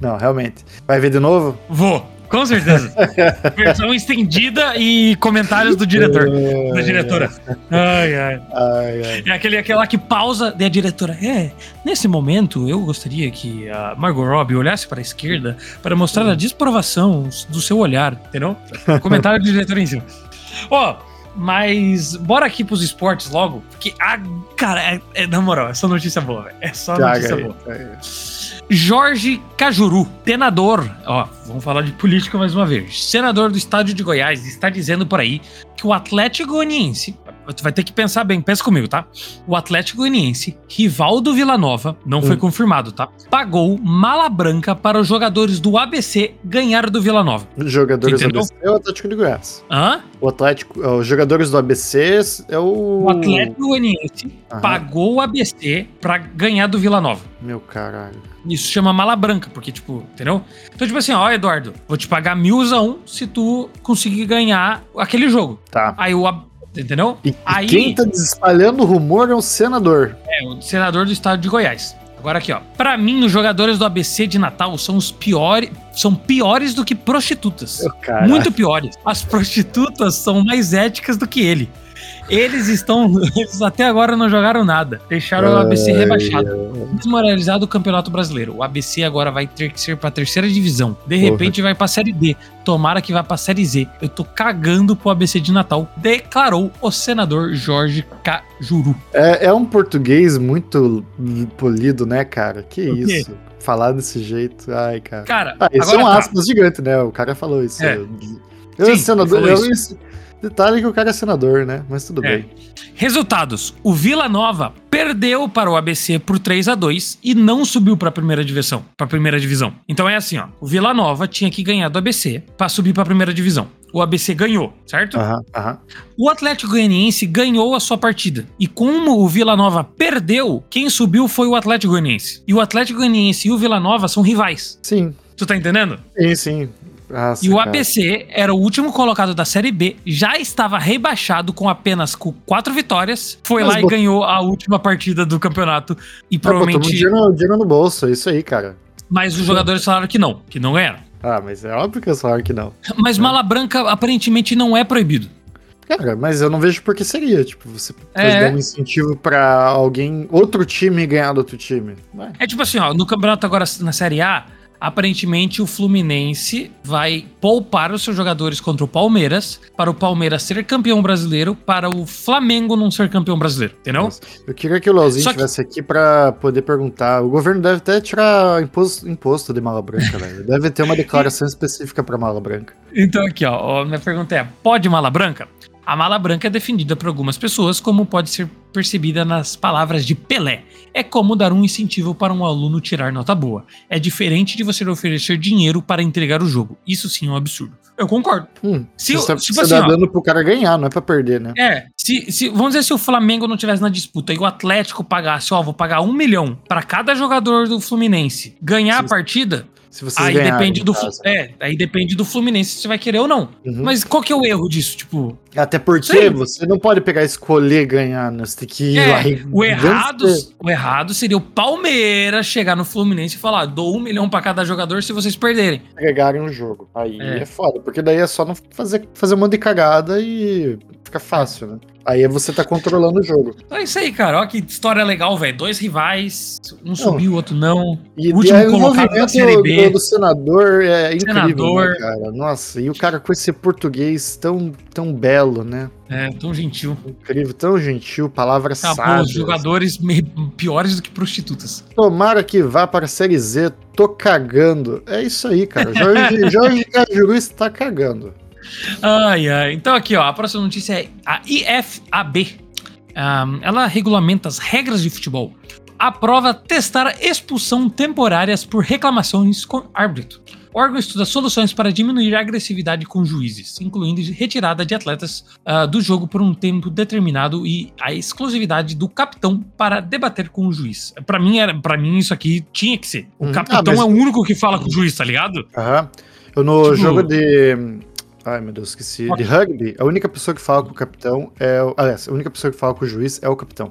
Não, realmente. Vai ver de novo? Vou. Com certeza. (laughs) Versão estendida e comentários do diretor. da diretora. Ai, ai. ai, ai. É aquele, aquela que pausa e a diretora. É, nesse momento eu gostaria que a Margot Robbie olhasse para a esquerda para mostrar a desprovação do seu olhar, entendeu? Comentário do diretor em cima. Ó, oh, mas bora aqui pros esportes logo, porque, a, cara, é, é, na moral, é só notícia boa, véio. É só notícia boa. Jorge Cajuru, senador, ó, vamos falar de política mais uma vez. Senador do estado de Goiás está dizendo por aí que o Atlético Goianiense tu vai ter que pensar bem, pensa comigo, tá? O Atlético Goianiense, rival do Vila Nova, não hum. foi confirmado, tá? Pagou mala branca para os jogadores do ABC ganhar do Vila Nova. Jogadores do ABC é o Atlético de Goiás. Hã? O Atlético, os jogadores do ABC é o. O Atlético Goianiense pagou o ABC para ganhar do Vila Nova. Meu caralho. Isso chama mala branca, porque, tipo, entendeu? Então, tipo assim, ó, Eduardo, vou te pagar milzão se tu conseguir ganhar aquele jogo. Tá. Aí o, Entendeu? E, Aí, quem tá espalhando o rumor é o senador. É, o senador do estado de Goiás. Agora aqui, ó. Para mim, os jogadores do ABC de Natal são os piores, são piores do que prostitutas. Oh, Muito piores. As prostitutas são mais éticas do que ele. Eles estão. Eles até agora não jogaram nada. Deixaram o ABC rebaixado. Desmoralizado o Campeonato Brasileiro. O ABC agora vai ter que ser pra terceira divisão. De repente vai pra Série D. Tomara que vá pra Série Z. Eu tô cagando pro ABC de Natal. Declarou o senador Jorge Cajuru. É, é um português muito polido, né, cara? Que isso falar desse jeito. Ai, cara. Cara, ah, isso é um tá. aspas gigante, né? O cara falou isso. É. Eu, Sim, senador, eu, Detalhe que o cara é senador, né? Mas tudo é. bem. Resultados: o Vila Nova perdeu para o ABC por 3 a 2 e não subiu para a primeira divisão, para a primeira divisão. Então é assim, ó, o Vila Nova tinha que ganhar do ABC para subir para a primeira divisão. O ABC ganhou, certo? Aham, aham. O Atlético Goianiense ganhou a sua partida. E como o Vila Nova perdeu, quem subiu foi o Atlético Goianiense. E o Atlético Goianiense e o Vila Nova são rivais. Sim. Tu tá entendendo? Sim, sim. Nossa, e o cara. ABC era o último colocado da Série B, já estava rebaixado com apenas com quatro vitórias, foi Mas lá bot... e ganhou a última partida do campeonato e ah, provavelmente... Dinheiro, dinheiro no bolso, é isso aí, cara. Mas os jogadores falaram que não, que não ganharam. Ah, mas é óbvio que eles falaram que não. (laughs) Mas é. mala branca aparentemente não é proibido. Cara, mas eu não vejo por que seria. Tipo, você é. dar um incentivo para alguém, outro time ganhar do outro time. É tipo assim, ó, no campeonato agora na Série A, aparentemente o Fluminense vai poupar os seus jogadores contra o Palmeiras para o Palmeiras ser campeão brasileiro, para o Flamengo não ser campeão brasileiro, entendeu? Eu queria que o Leozinho estivesse que... aqui para poder perguntar. O governo deve até tirar imposto, imposto de mala branca, velho. Deve ter uma declaração (laughs) específica para mala branca. Então aqui, ó, minha pergunta é: pode mala branca? A mala branca é defendida por algumas pessoas como pode ser percebida nas palavras de Pelé. É como dar um incentivo para um aluno tirar nota boa. É diferente de você oferecer dinheiro para entregar o jogo. Isso sim é um absurdo. Eu concordo. Hum, se, você, tipo você assim, dá ó, dando pro cara ganhar, não é pra perder, né? É. Se, se, vamos dizer se o Flamengo não tivesse na disputa e o Atlético pagasse, ó, vou pagar um milhão para cada jogador do Fluminense ganhar Sim. a partida, se vocês aí depende do É, aí depende do Fluminense se você vai querer ou não. Uhum. Mas qual que é o erro disso? Tipo. Até porque você não pode pegar escolher ganhar, né? Você tem que ir é, lá e o errado, o errado seria o Palmeiras chegar no Fluminense e falar: dou um milhão para cada jogador se vocês perderem. Pegarem o jogo. Aí é. é foda, porque daí é só não fazer, fazer um monte de cagada e fica fácil, né? Aí você tá controlando o jogo. É isso aí, cara. Olha que história legal, velho. Dois rivais, um subiu, o outro não. E o último colocado da Série B. Do, do senador é incrível, né, senador. Né, cara. Nossa, e o cara com esse português tão, tão belo, né? É, tão gentil. Incrível, tão gentil, palavras Acabou, sábias. jogadores piores do que prostitutas. Tomara que vá para a Série Z, tô cagando. É isso aí, cara. Jorge, (laughs) Jorge Cajuru está cagando. Ai, ai. Então aqui, ó, a próxima notícia é a IFAB. Um, ela regulamenta as regras de futebol. Aprova testar expulsão temporárias por reclamações com árbitro. O órgão estuda soluções para diminuir a agressividade com juízes, incluindo retirada de atletas uh, do jogo por um tempo determinado e a exclusividade do capitão para debater com o juiz. Para mim, era, para mim isso aqui tinha que ser. O hum, capitão ah, mas... é o único que fala com o juiz, tá ligado? Aham. Eu no tipo... jogo de Ai, meu Deus, esqueci. De rugby, a única pessoa que fala com o capitão é. O, aliás, a única pessoa que fala com o juiz é o capitão.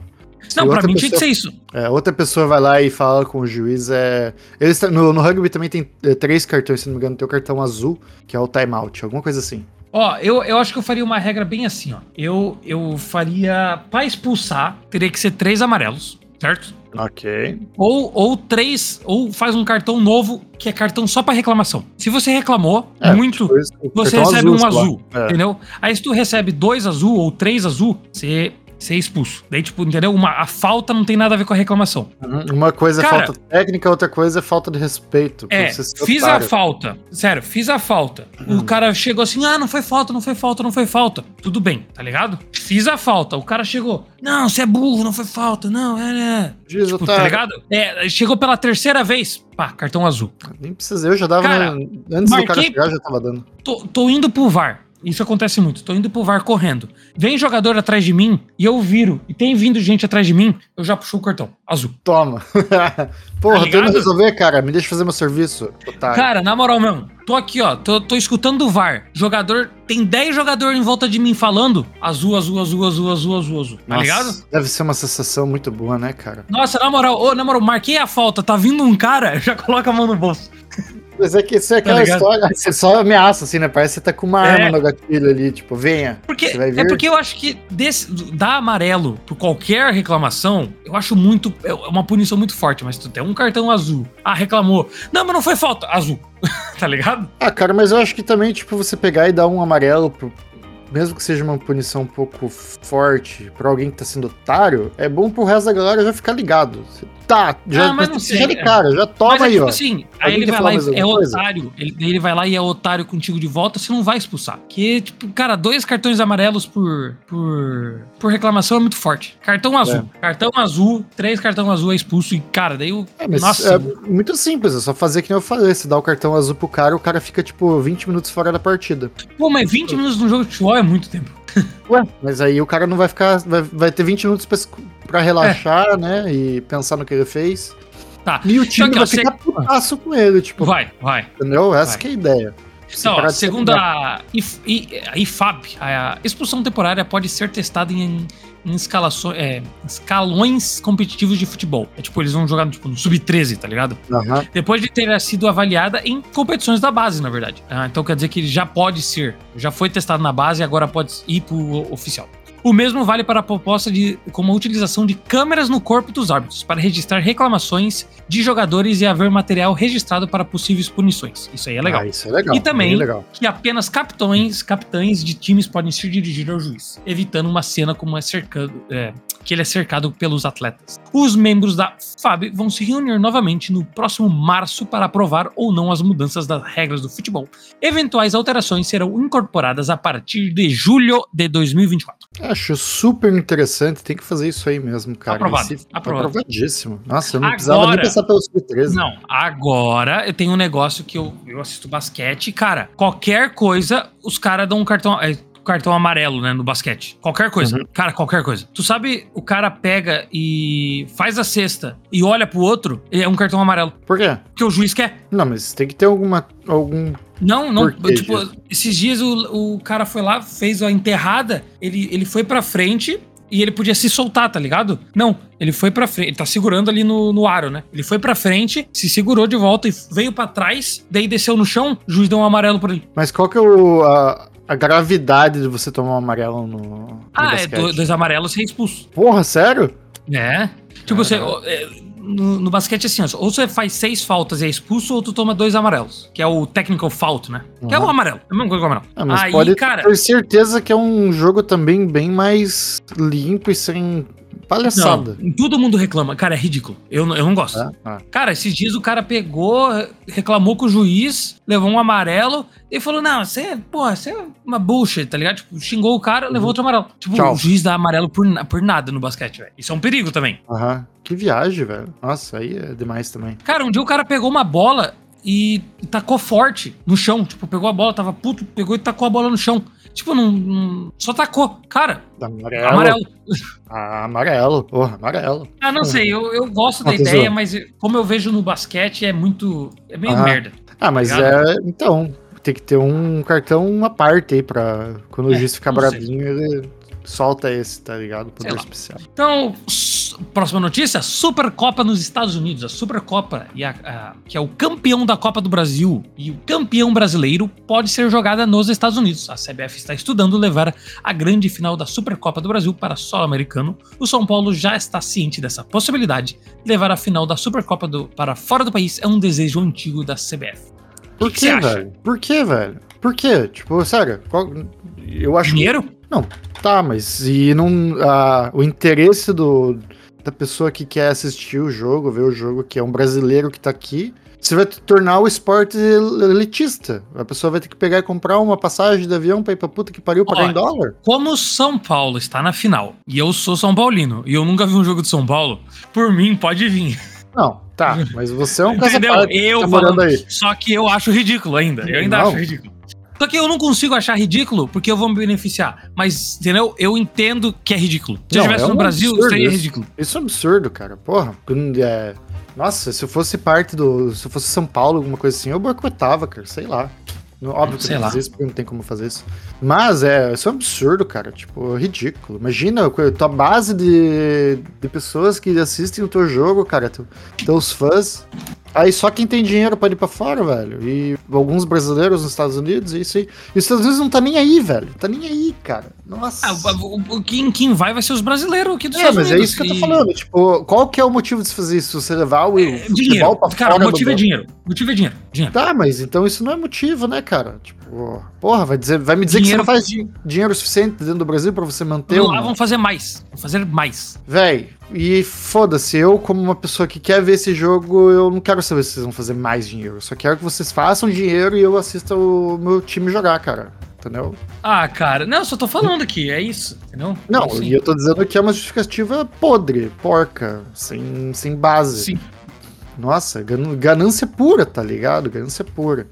Não, pra mim pessoa, tinha que ser isso. É, outra pessoa vai lá e fala com o juiz. É, eles, no, no rugby também tem é, três cartões, se não me engano. Tem o cartão azul, que é o timeout, alguma coisa assim. Ó, eu, eu acho que eu faria uma regra bem assim, ó. Eu, eu faria. Pra expulsar, teria que ser três amarelos, certo? Ok. Ou, ou três, ou faz um cartão novo que é cartão só para reclamação. Se você reclamou é, muito, tipo, você recebe azul, um azul, é. entendeu? Aí se tu recebe dois azul ou três azul, você ser expulso. Daí, tipo, entendeu? Uma, a falta não tem nada a ver com a reclamação. Uhum. Uma coisa é Cara, é falta técnica, outra coisa é falta de respeito. É, fiz otário. a falta. Sério, fiz a falta. Uhum. O cara chegou assim, ah, não foi falta, não foi falta, não foi falta. Tudo bem, tá ligado? Fiz a falta. O cara chegou, não, você é burro, não foi falta, não, é, é. Diz, tipo, tá ligado? É, chegou pela terceira vez, pá, cartão azul. Nem precisei, eu já dava, cara, antes marquei, do cara chegar, já tava dando. Tô, tô indo pro VAR. Isso acontece muito. Tô indo pro VAR correndo. Vem jogador atrás de mim e eu viro. E tem vindo gente atrás de mim, eu já puxo o cartão. Azul. Toma. (laughs) Porra, tá tô indo resolver, cara. Me deixa fazer meu serviço. Otário. Cara, na moral mesmo. Tô aqui, ó. Tô, tô escutando o VAR. Jogador. Tem 10 jogadores em volta de mim falando. Azul, azul, azul, azul, azul, azul, azul. Tá ligado? Deve ser uma sensação muito boa, né, cara? Nossa, na moral, ô, na moral, marquei a falta. Tá vindo um cara, (laughs) já coloca a mão no bolso. Mas é que isso é tá aquela tá história, você só ameaça, assim, né? Parece que você tá com uma é. arma no gatilho ali, tipo, venha. Porque, é porque eu acho que desse, dar amarelo por qualquer reclamação, eu acho muito. É uma punição muito forte, mas tu tem um cartão azul. Ah, reclamou. Não, mas não foi falta. Azul. (laughs) tá ligado? Ah, cara, mas eu acho que também, tipo, você pegar e dar um amarelo pro, mesmo que seja uma punição um pouco forte para alguém que tá sendo otário, é bom pro resto da galera já ficar ligado. Tá, já, ah, mas não sei, já de cara, já toma mas é, aí, tipo ó. Assim, aí ele vai lá e é otário. Ele, ele vai lá e é otário contigo de volta, você não vai expulsar. Porque, tipo, cara, dois cartões amarelos por, por, por reclamação é muito forte. Cartão azul. É. Cartão azul, três cartão azul é expulso e, cara, daí o. É, nossa. É muito simples, é só fazer que nem eu falei. Você dá o cartão azul pro cara, o cara fica, tipo, 20 minutos fora da partida. Pô, mas 20 minutos no jogo de futebol é muito tempo. (laughs) Ué, mas aí o cara não vai ficar. Vai, vai ter 20 minutos pra, pra relaxar, é. né? E pensar no que ele fez. Tá. E o time vai ficar se... putaço com ele, tipo. Vai, vai. Entendeu? Essa vai. é a ideia. Então, segundo a IFAB, a expulsão temporária pode ser testada em, em escalações, é, escalões competitivos de futebol. É tipo, eles vão jogar tipo, no sub-13, tá ligado? Uhum. Depois de ter sido avaliada em competições da base, na verdade. Ah, então quer dizer que ele já pode ser, já foi testado na base e agora pode ir pro oficial. O mesmo vale para a proposta de como a utilização de câmeras no corpo dos árbitros para registrar reclamações de jogadores e haver material registrado para possíveis punições. Isso aí é legal. Ah, isso é legal. E também legal. que apenas capitães, capitães de times podem ser dirigidos ao juiz, evitando uma cena como é cercado, é, que ele é cercado pelos atletas. Os membros da FAB vão se reunir novamente no próximo março para aprovar ou não as mudanças das regras do futebol. Eventuais alterações serão incorporadas a partir de julho de 2024. Acho super interessante, tem que fazer isso aí mesmo, cara. Aprovado. Esse, aprovado. Aprovadíssimo. Nossa, eu não agora, precisava nem pensar pelo sub-13. Não, agora eu tenho um negócio que eu, eu assisto basquete cara, qualquer coisa, os caras dão um cartão. É, cartão amarelo, né, no basquete. Qualquer coisa. Uhum. Cara, qualquer coisa. Tu sabe, o cara pega e faz a cesta e olha pro outro, é um cartão amarelo. Por quê? Porque o juiz quer. Não, mas tem que ter alguma algum não, não, tipo, esses dias o, o cara foi lá, fez a enterrada, ele, ele foi pra frente, e ele podia se soltar, tá ligado? Não, ele foi pra frente, ele tá segurando ali no, no aro, né? Ele foi pra frente, se segurou de volta e veio para trás, daí desceu no chão, o juiz deu um amarelo por ele. Mas qual que é o, a, a gravidade de você tomar um amarelo no. Ah, no é, dois amarelos você é expulso. Porra, sério? É. Tipo, você. É, no, no, basquete é assim, ou você faz seis faltas e é expulso, ou tu toma dois amarelos, que é o technical fault, né? Uhum. Que é o amarelo, é a mesma coisa que o amarelo. Ah, mas Aí, pode cara, ter certeza que é um jogo também bem mais limpo e sem Palhaçada. Não, todo mundo reclama. Cara, é ridículo. Eu, eu não gosto. É? Ah. Cara, esses dias o cara pegou, reclamou com o juiz, levou um amarelo e falou: Não, você, é, porra, você é uma bullshit, tá ligado? Tipo, xingou o cara, levou uhum. outro amarelo. Tipo, Tchau. o juiz dá amarelo por, por nada no basquete, velho. Isso é um perigo também. Aham. Que viagem, velho. Nossa, aí é demais também. Cara, um dia o cara pegou uma bola e tacou forte no chão. Tipo, pegou a bola, tava puto, pegou e tacou a bola no chão. Tipo, não, não só tacou. Cara, amarelo. Amarelo. (laughs) Ah, amarelo, porra, amarelo. Ah, não sei, eu, eu gosto da ideia, mas como eu vejo no basquete, é muito. É meio ah. merda. Ah, mas tá é. Então, tem que ter um cartão uma parte aí pra. Quando o é, juiz ficar bravinho, ele solta esse, tá ligado? Poder especial. Então, próxima notícia: Supercopa nos Estados Unidos. A Supercopa, e a, a, que é o campeão da Copa do Brasil e o campeão brasileiro, pode ser jogada nos Estados Unidos. A CBF está estudando levar a grande final da Supercopa do Brasil para solo americano. O São Paulo já está ciente dessa possibilidade. Levar a final da Supercopa do, para fora do país é um desejo antigo da CBF. Por que, que velho? Por que, velho? Por quê? Tipo, sério, qual... eu acho. Dinheiro? Que... Não, tá, mas e não. A, o interesse do, da pessoa que quer assistir o jogo, ver o jogo, que é um brasileiro que tá aqui, você vai tornar o esporte elitista. A pessoa vai ter que pegar e comprar uma passagem de avião pra ir pra puta que pariu pagar Olha, em dólar. Como São Paulo está na final, e eu sou São Paulino, e eu nunca vi um jogo de São Paulo, por mim pode vir. Não, tá, mas você é um (laughs) caso eu tá falando, aí. Só que eu acho ridículo ainda. Eu ainda não. acho ridículo. Só que eu não consigo achar ridículo porque eu vou me beneficiar. Mas, entendeu? Eu entendo que é ridículo. Se não, eu estivesse é no Brasil, seria ridículo. Isso é absurdo, cara. Porra. É... Nossa, se eu fosse parte do. Se eu fosse São Paulo, alguma coisa assim, eu boicotava, cara. Sei lá. Óbvio que eu não isso, porque não tem como fazer isso. Mas é, isso é um absurdo, cara. Tipo, ridículo. Imagina, tua base de, de pessoas que assistem o teu jogo, cara. Teus fãs Aí só quem tem dinheiro pode ir pra fora, velho. E alguns brasileiros nos Estados Unidos, e isso aí. E os Estados Unidos não tá nem aí, velho. Tá nem aí, cara. Nossa. Ah, o, o, quem, quem vai vai ser os brasileiros aqui dos é, Estados Unidos. É, mas é isso que eu tô falando. Tipo, qual que é o motivo de se fazer isso? Você levar o é, dinheiro. pra cara, fora o motivo é dinheiro. Motivo é dinheiro, dinheiro. Tá, mas então isso não é motivo, né, cara? Tipo, porra, vai, dizer, vai me dizer dinheiro, que você não faz dinheiro suficiente dentro do Brasil para você manter. Lá vão fazer mais. Vão fazer mais. Véi, e foda-se, eu, como uma pessoa que quer ver esse jogo, eu não quero saber se vocês vão fazer mais dinheiro. Eu só quero que vocês façam dinheiro e eu assista o meu time jogar, cara entendeu? Ah, cara, não, eu só tô falando aqui, é isso, entendeu? Não, é e eu tô dizendo que é uma justificativa podre, porca, sem, sem base. Sim. Nossa, ganância pura, tá ligado? Ganância pura.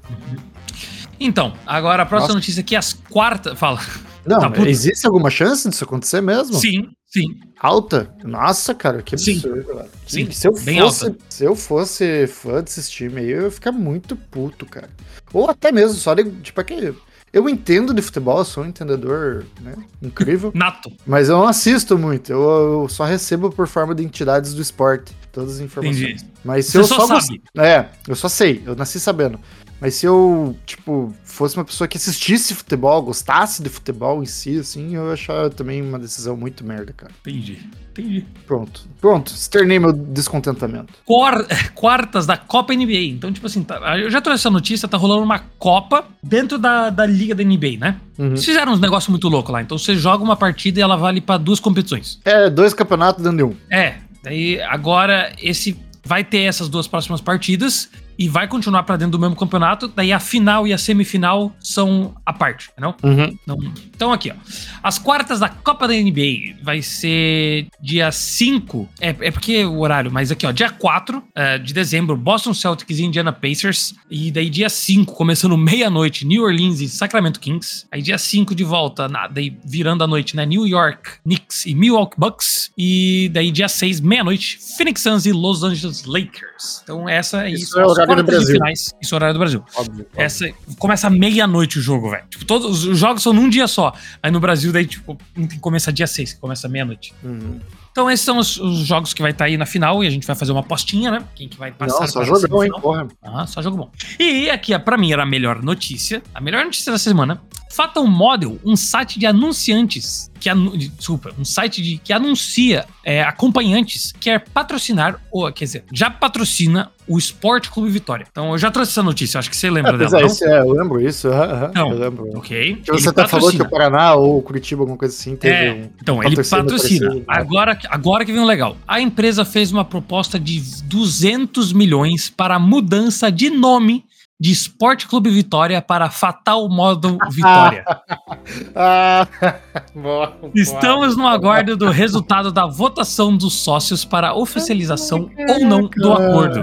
Então, agora a próxima Nossa. notícia aqui, as quartas. Fala. Não, tá existe alguma chance disso acontecer mesmo? Sim, sim. Alta? Nossa, cara, que absurdo. Sim, sim se eu fosse, se eu fosse fã desses times aí, eu ia ficar muito puto, cara. Ou até mesmo, só de, tipo, é que eu entendo de futebol, sou um entendedor né, incrível. (laughs) Nato. Mas eu não assisto muito, eu, eu, só recebo por forma de entidades do esporte todas as informações. Entendi. Mas se Você eu só, só sabe. É, eu só sei, eu nasci sabendo. Mas se eu, tipo, fosse uma pessoa que assistisse futebol, gostasse de futebol em si, assim, eu achava também uma decisão muito merda, cara. Entendi. Entendi. Pronto. Pronto. Externei meu descontentamento. (laughs) Quartas da Copa NBA. Então, tipo assim, tá, eu já trouxe essa notícia, tá rolando uma Copa dentro da, da Liga da NBA, né? Uhum. Eles fizeram uns negócios muito loucos lá. Então você joga uma partida e ela vale para duas competições. É, dois campeonatos dentro de um. É. Daí agora esse vai ter essas duas próximas partidas e vai continuar para dentro do mesmo campeonato. Daí a final e a semifinal são a parte, não? Uhum. Não. Então aqui, ó. As quartas da Copa da NBA vai ser dia 5. É, é porque o horário, mas aqui, ó. Dia 4 é, de dezembro, Boston Celtics e Indiana Pacers. E daí dia 5, começando meia-noite, New Orleans e Sacramento Kings. Aí dia 5 de volta, na, daí virando a noite, né? New York Knicks e Milwaukee Bucks. E daí dia 6, meia-noite, Phoenix Suns e Los Angeles Lakers. Então essa é isso. isso é horário do Brasil. Finais, isso é horário do Brasil. Óbvio. Essa, começa meia-noite o jogo, velho. Tipo, todos os jogos são num dia só. Aí no Brasil, daí, tipo, começa dia 6, começa meia-noite. Uhum. Então esses são os, os jogos que vai estar tá aí na final e a gente vai fazer uma apostinha, né? Quem que vai passar. Não, só jogo bom, hein, porra. Ah, só jogo bom. E aqui, pra mim, era a melhor notícia. A melhor notícia da semana Fathom Model, um site de anunciantes que anu... desculpa, um site de, que anuncia é, acompanhantes quer patrocinar ou quer dizer, já patrocina o Esporte Clube Vitória. Então eu já trouxe essa notícia, acho que você lembra é, dela. É, isso, é, eu lembro isso, uhum, então, eu lembro. Ok. Que você até falou que o Paraná ou o Curitiba, alguma coisa assim, teve é, um, Então, ele patrocina. Né? Agora, agora que vem o legal. A empresa fez uma proposta de 200 milhões para a mudança de nome de Esporte Clube Vitória para Fatal Modo (laughs) Vitória. (laughs) ah, (laughs) Estamos no aguardo do resultado da votação dos sócios para oficialização ou não do acordo,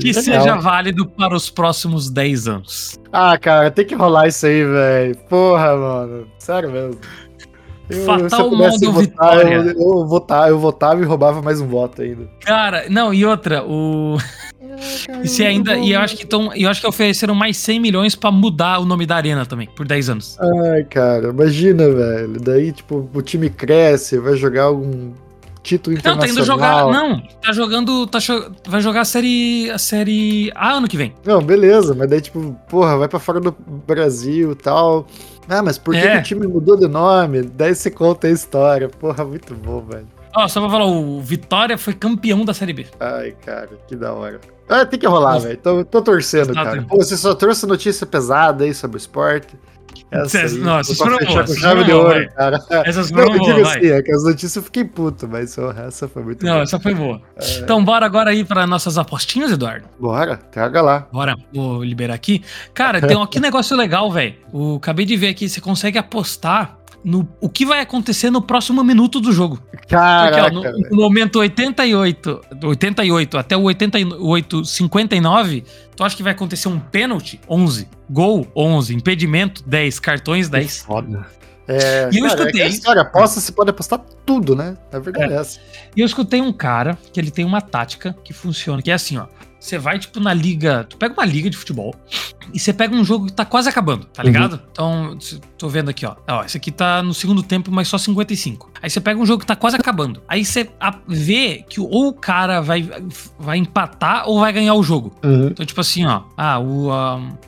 que seja válido para os próximos 10 anos. Ah, cara, tem que rolar isso aí, velho. Porra, mano. Sério mesmo. Eu, Fatal modo votar, vitória. Eu, eu, votava, eu votava e roubava mais um voto ainda. Cara, não, e outra, o. e se ainda. E eu acho que tão, eu acho que ofereceram mais 100 milhões pra mudar o nome da arena também, por 10 anos. Ai, cara, imagina, velho. Daí, tipo, o time cresce, vai jogar algum título internacional. Não, tá indo jogar. Não, tá jogando. Tá, vai jogar a série. A série A ano que vem. Não, beleza, mas daí, tipo, porra, vai pra fora do Brasil e tal. Ah, mas por que, é. que o time mudou de nome? Daí você conta a história. Porra, muito bom, velho. Ó, só pra falar, o Vitória foi campeão da Série B. Ai, cara, que da hora. Ah, tem que rolar, velho. Tô, tô torcendo, Exato. cara. Pô, você só trouxe notícia pesada aí sobre o esporte. Essa aí, não, essas foram boas. Com chave de ouro, cara. Essas foram não, boas, assim, é que as notícias eu fiquei puto, mas essa foi muito Não, boa. essa foi boa. É... Então bora agora aí para nossas apostinhas, Eduardo? Bora, traga lá. Bora, vou liberar aqui. Cara, tem um, que negócio legal, velho. Acabei de ver aqui, você consegue apostar no o que vai acontecer no próximo minuto do jogo. Caraca, Porque, ó, no, no, momento 88, 88 até o 88, 59, tu acha que vai acontecer um pênalti? 11. Gol? 11. Impedimento? 10. Cartões? 10. Foda. É, e eu cara, é escutei. É história, aposta, você pode apostar tudo, né? A verdade é. é essa. E eu escutei um cara que ele tem uma tática que funciona, que é assim, ó. Você vai, tipo, na liga. Tu pega uma liga de futebol, e você pega um jogo que tá quase acabando, tá ligado? Uhum. Então, tô vendo aqui, ó. Ó, esse aqui tá no segundo tempo, mas só 55. Aí você pega um jogo que tá quase acabando. Aí você vê que ou o cara vai, vai empatar ou vai ganhar o jogo. Uhum. Então, tipo assim, ó. Ah, o,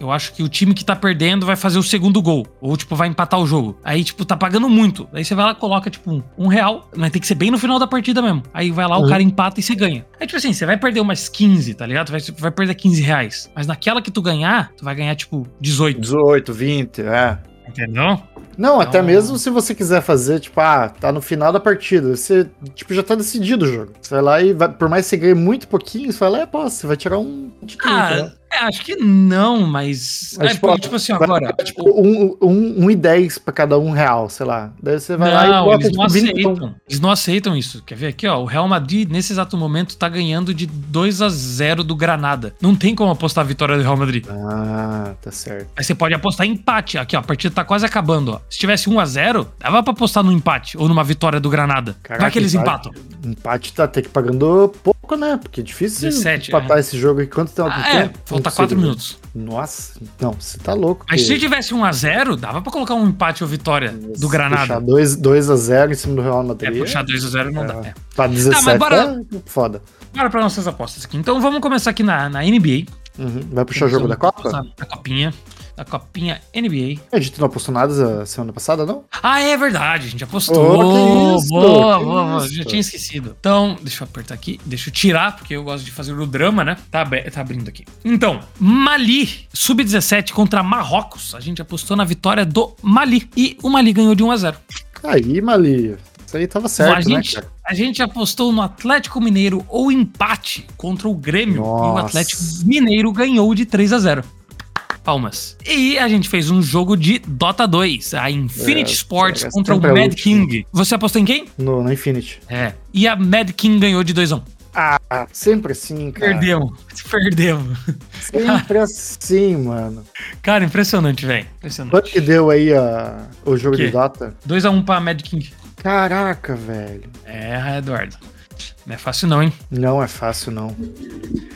eu acho que o time que tá perdendo vai fazer o segundo gol. Ou, tipo, vai empatar o jogo. Aí, tipo, tá pagando muito. Aí você vai lá coloca, tipo, um, um real. Mas tem que ser bem no final da partida mesmo. Aí vai lá, uhum. o cara empata e você ganha. Aí, tipo assim, você vai perder umas 15, tá ligado? Vai, vai perder 15 reais. Mas naquela que tu ganhar, tu vai ganhar, tipo, 18. 18, 20, é. Entendeu? Não, então... até mesmo se você quiser fazer, tipo, ah, tá no final da partida, você, tipo, já tá decidido o jogo. Você vai lá e, vai, por mais que você ganhe muito pouquinho, você vai lá e posso, você vai tirar um de 30, ah, né? É, acho que não, mas. mas é, tipo, tipo, assim, agora. Tipo, um, um, um e dez pra cada um real, sei lá. Daí você vai não, lá e bota, eles não tipo, aceitam. Eles não aceitam isso. Quer ver aqui, ó? O Real Madrid, nesse exato momento, tá ganhando de 2 a 0 do Granada. Não tem como apostar a vitória do Real Madrid. Ah, tá certo. Aí você pode apostar em empate. Aqui, ó, a partida tá quase acabando, ó. Se tivesse 1 a 0 dava pra apostar no empate ou numa vitória do Granada. Caraca, vai que eles empate, empatam. Empate tá até que pagando pouco, né? Porque é difícil 17, empatar é. esse jogo aqui. Quanto tempo? Ah, é, falta 4 minutos. Nossa, não, você tá louco. Mas se tivesse 1x0, dava pra colocar um empate ou vitória Nossa, do Granada. Puxar 2x0 em cima do Real Madrid. É, puxar 2x0 não é, dá. É. Tá 17, ah, mas bora, é foda. Bora pra nossas apostas aqui. Então vamos começar aqui na, na NBA. Uhum. Vai puxar o jogo da Copa? A copinha da Copinha NBA. A gente não apostou nada a semana passada, não? Ah, é verdade, a gente apostou. Oh, isso, boa, boa, boa. Já tinha esquecido. Então, deixa eu apertar aqui, deixa eu tirar, porque eu gosto de fazer o drama, né? Tá, tá abrindo aqui. Então, Mali, sub-17 contra Marrocos. A gente apostou na vitória do Mali. E o Mali ganhou de 1 a 0 Aí, Mali. Isso aí tava certo, a né, gente, né, A gente apostou no Atlético Mineiro ou empate contra o Grêmio. Nossa. E o Atlético Mineiro ganhou de 3 a 0 palmas. E a gente fez um jogo de Dota 2, a Infinity é, Sports é, contra o Mad King. Você apostou em quem? No, no Infinity. É. E a Mad King ganhou de 2 a 1 ah, sempre assim, cara. Perdemos. (laughs) Perdemos. Sempre assim, mano. Cara, impressionante, velho. Impressionante. Quanto que deu aí a, o jogo de Dota? 2x1 um pra Mad King. Caraca, velho. É, Eduardo. Não é fácil não, hein? Não é fácil não.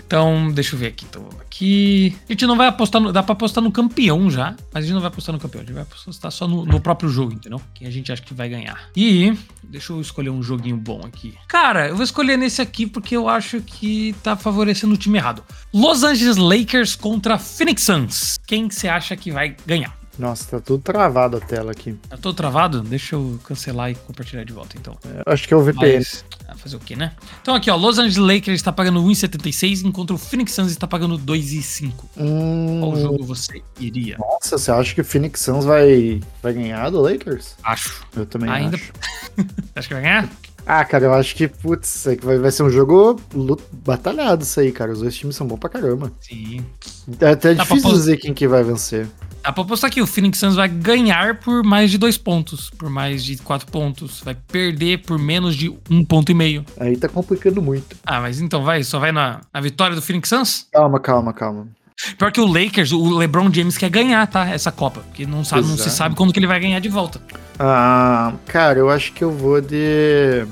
Então, deixa eu ver aqui. Então, aqui. A gente não vai apostar. No, dá pra apostar no campeão já, mas a gente não vai apostar no campeão. A gente vai apostar só no, no próprio jogo, entendeu? Quem a gente acha que vai ganhar. E. Deixa eu escolher um joguinho bom aqui. Cara, eu vou escolher nesse aqui porque eu acho que tá favorecendo o time errado. Los Angeles Lakers contra Phoenix Suns. Quem você acha que vai ganhar? Nossa, tá tudo travado a tela aqui. Tá tudo travado? Deixa eu cancelar e compartilhar de volta, então. É, acho que é o VPN. Mas, ah, fazer o quê, né? Então aqui, ó, Los Angeles Lakers está pagando 1,76, enquanto o Phoenix Suns está pagando 2,5. Hum... Qual jogo você iria? Nossa, você acha que o Phoenix Suns vai, vai ganhar do Lakers? Acho. Eu também Ainda... acho. (laughs) acha que vai ganhar? Ah, cara, eu acho que, putz, vai, vai ser um jogo batalhado isso aí, cara. Os dois times são bons pra caramba. Sim. É até Dá difícil dizer quem que vai vencer. Dá pra apostar aqui, o Phoenix Suns vai ganhar por mais de dois pontos, por mais de quatro pontos. Vai perder por menos de um ponto e meio. Aí tá complicando muito. Ah, mas então vai, só vai na, na vitória do Phoenix Suns? Calma, calma, calma. Pior que o Lakers, o LeBron James quer ganhar, tá? Essa Copa. Porque não, sabe, não se sabe quando que ele vai ganhar de volta. Ah, cara, eu acho que eu vou de.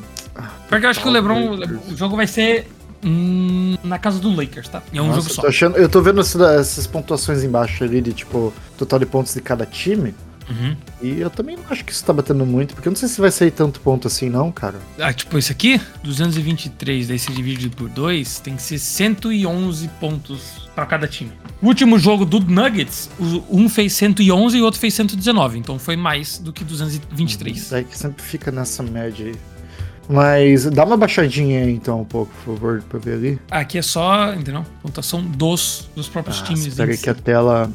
Porque eu acho que o LeBron, o jogo vai ser hum, na casa do Lakers, tá? É um Nossa, jogo só. Tô achando, eu tô vendo essas pontuações embaixo ali de tipo, total de pontos de cada time. Uhum. E eu também não acho que isso tá batendo muito, porque eu não sei se vai sair tanto ponto assim, não, cara. Ah, tipo, esse aqui, 223, daí se divide por 2, tem que ser 111 pontos para cada time. O último jogo do Nuggets, um fez 111 e o outro fez 119, então foi mais do que 223. É que sempre fica nessa média aí. Mas dá uma baixadinha aí, então, um pouco, por favor, pra ver ali. Aqui é só, entendeu? Pontuação dos, dos próprios ah, times. Espera que a tela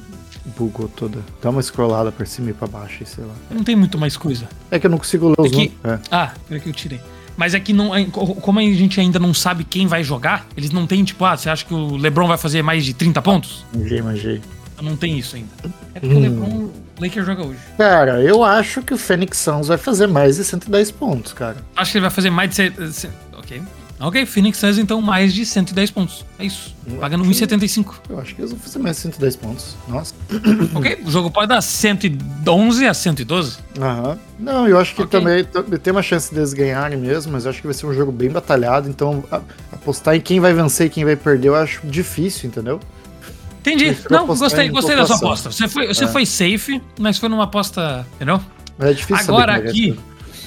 bugou toda. Dá uma scrollada pra cima e pra baixo, sei lá. Não tem muito mais coisa. É que eu não consigo ler os que... é. Ah, peraí que eu tirei. Mas é que não, como a gente ainda não sabe quem vai jogar, eles não tem, tipo, ah, você acha que o LeBron vai fazer mais de 30 pontos? Manjei, manjei. Não tem isso ainda. É porque hum. o LeBron Lakers joga hoje? Cara, eu acho que o Phoenix Suns vai fazer mais de 110 pontos, cara. Acho que ele vai fazer mais de. Ok. Ok, Phoenix Suns então mais de 110 pontos. É isso. Pagando 1,75. Eu acho que eles vão fazer mais de 110 pontos. Nossa. (coughs) ok, o jogo pode dar 111 a 112. Aham. Não, eu acho que okay. também tem uma chance deles ganharem mesmo, mas eu acho que vai ser um jogo bem batalhado. Então, apostar em quem vai vencer e quem vai perder, eu acho difícil, entendeu? Entendi. Não, gostei, gostei da sua aposta. Você foi, você é. foi safe, mas foi numa aposta, entendeu? É difícil Agora aqui,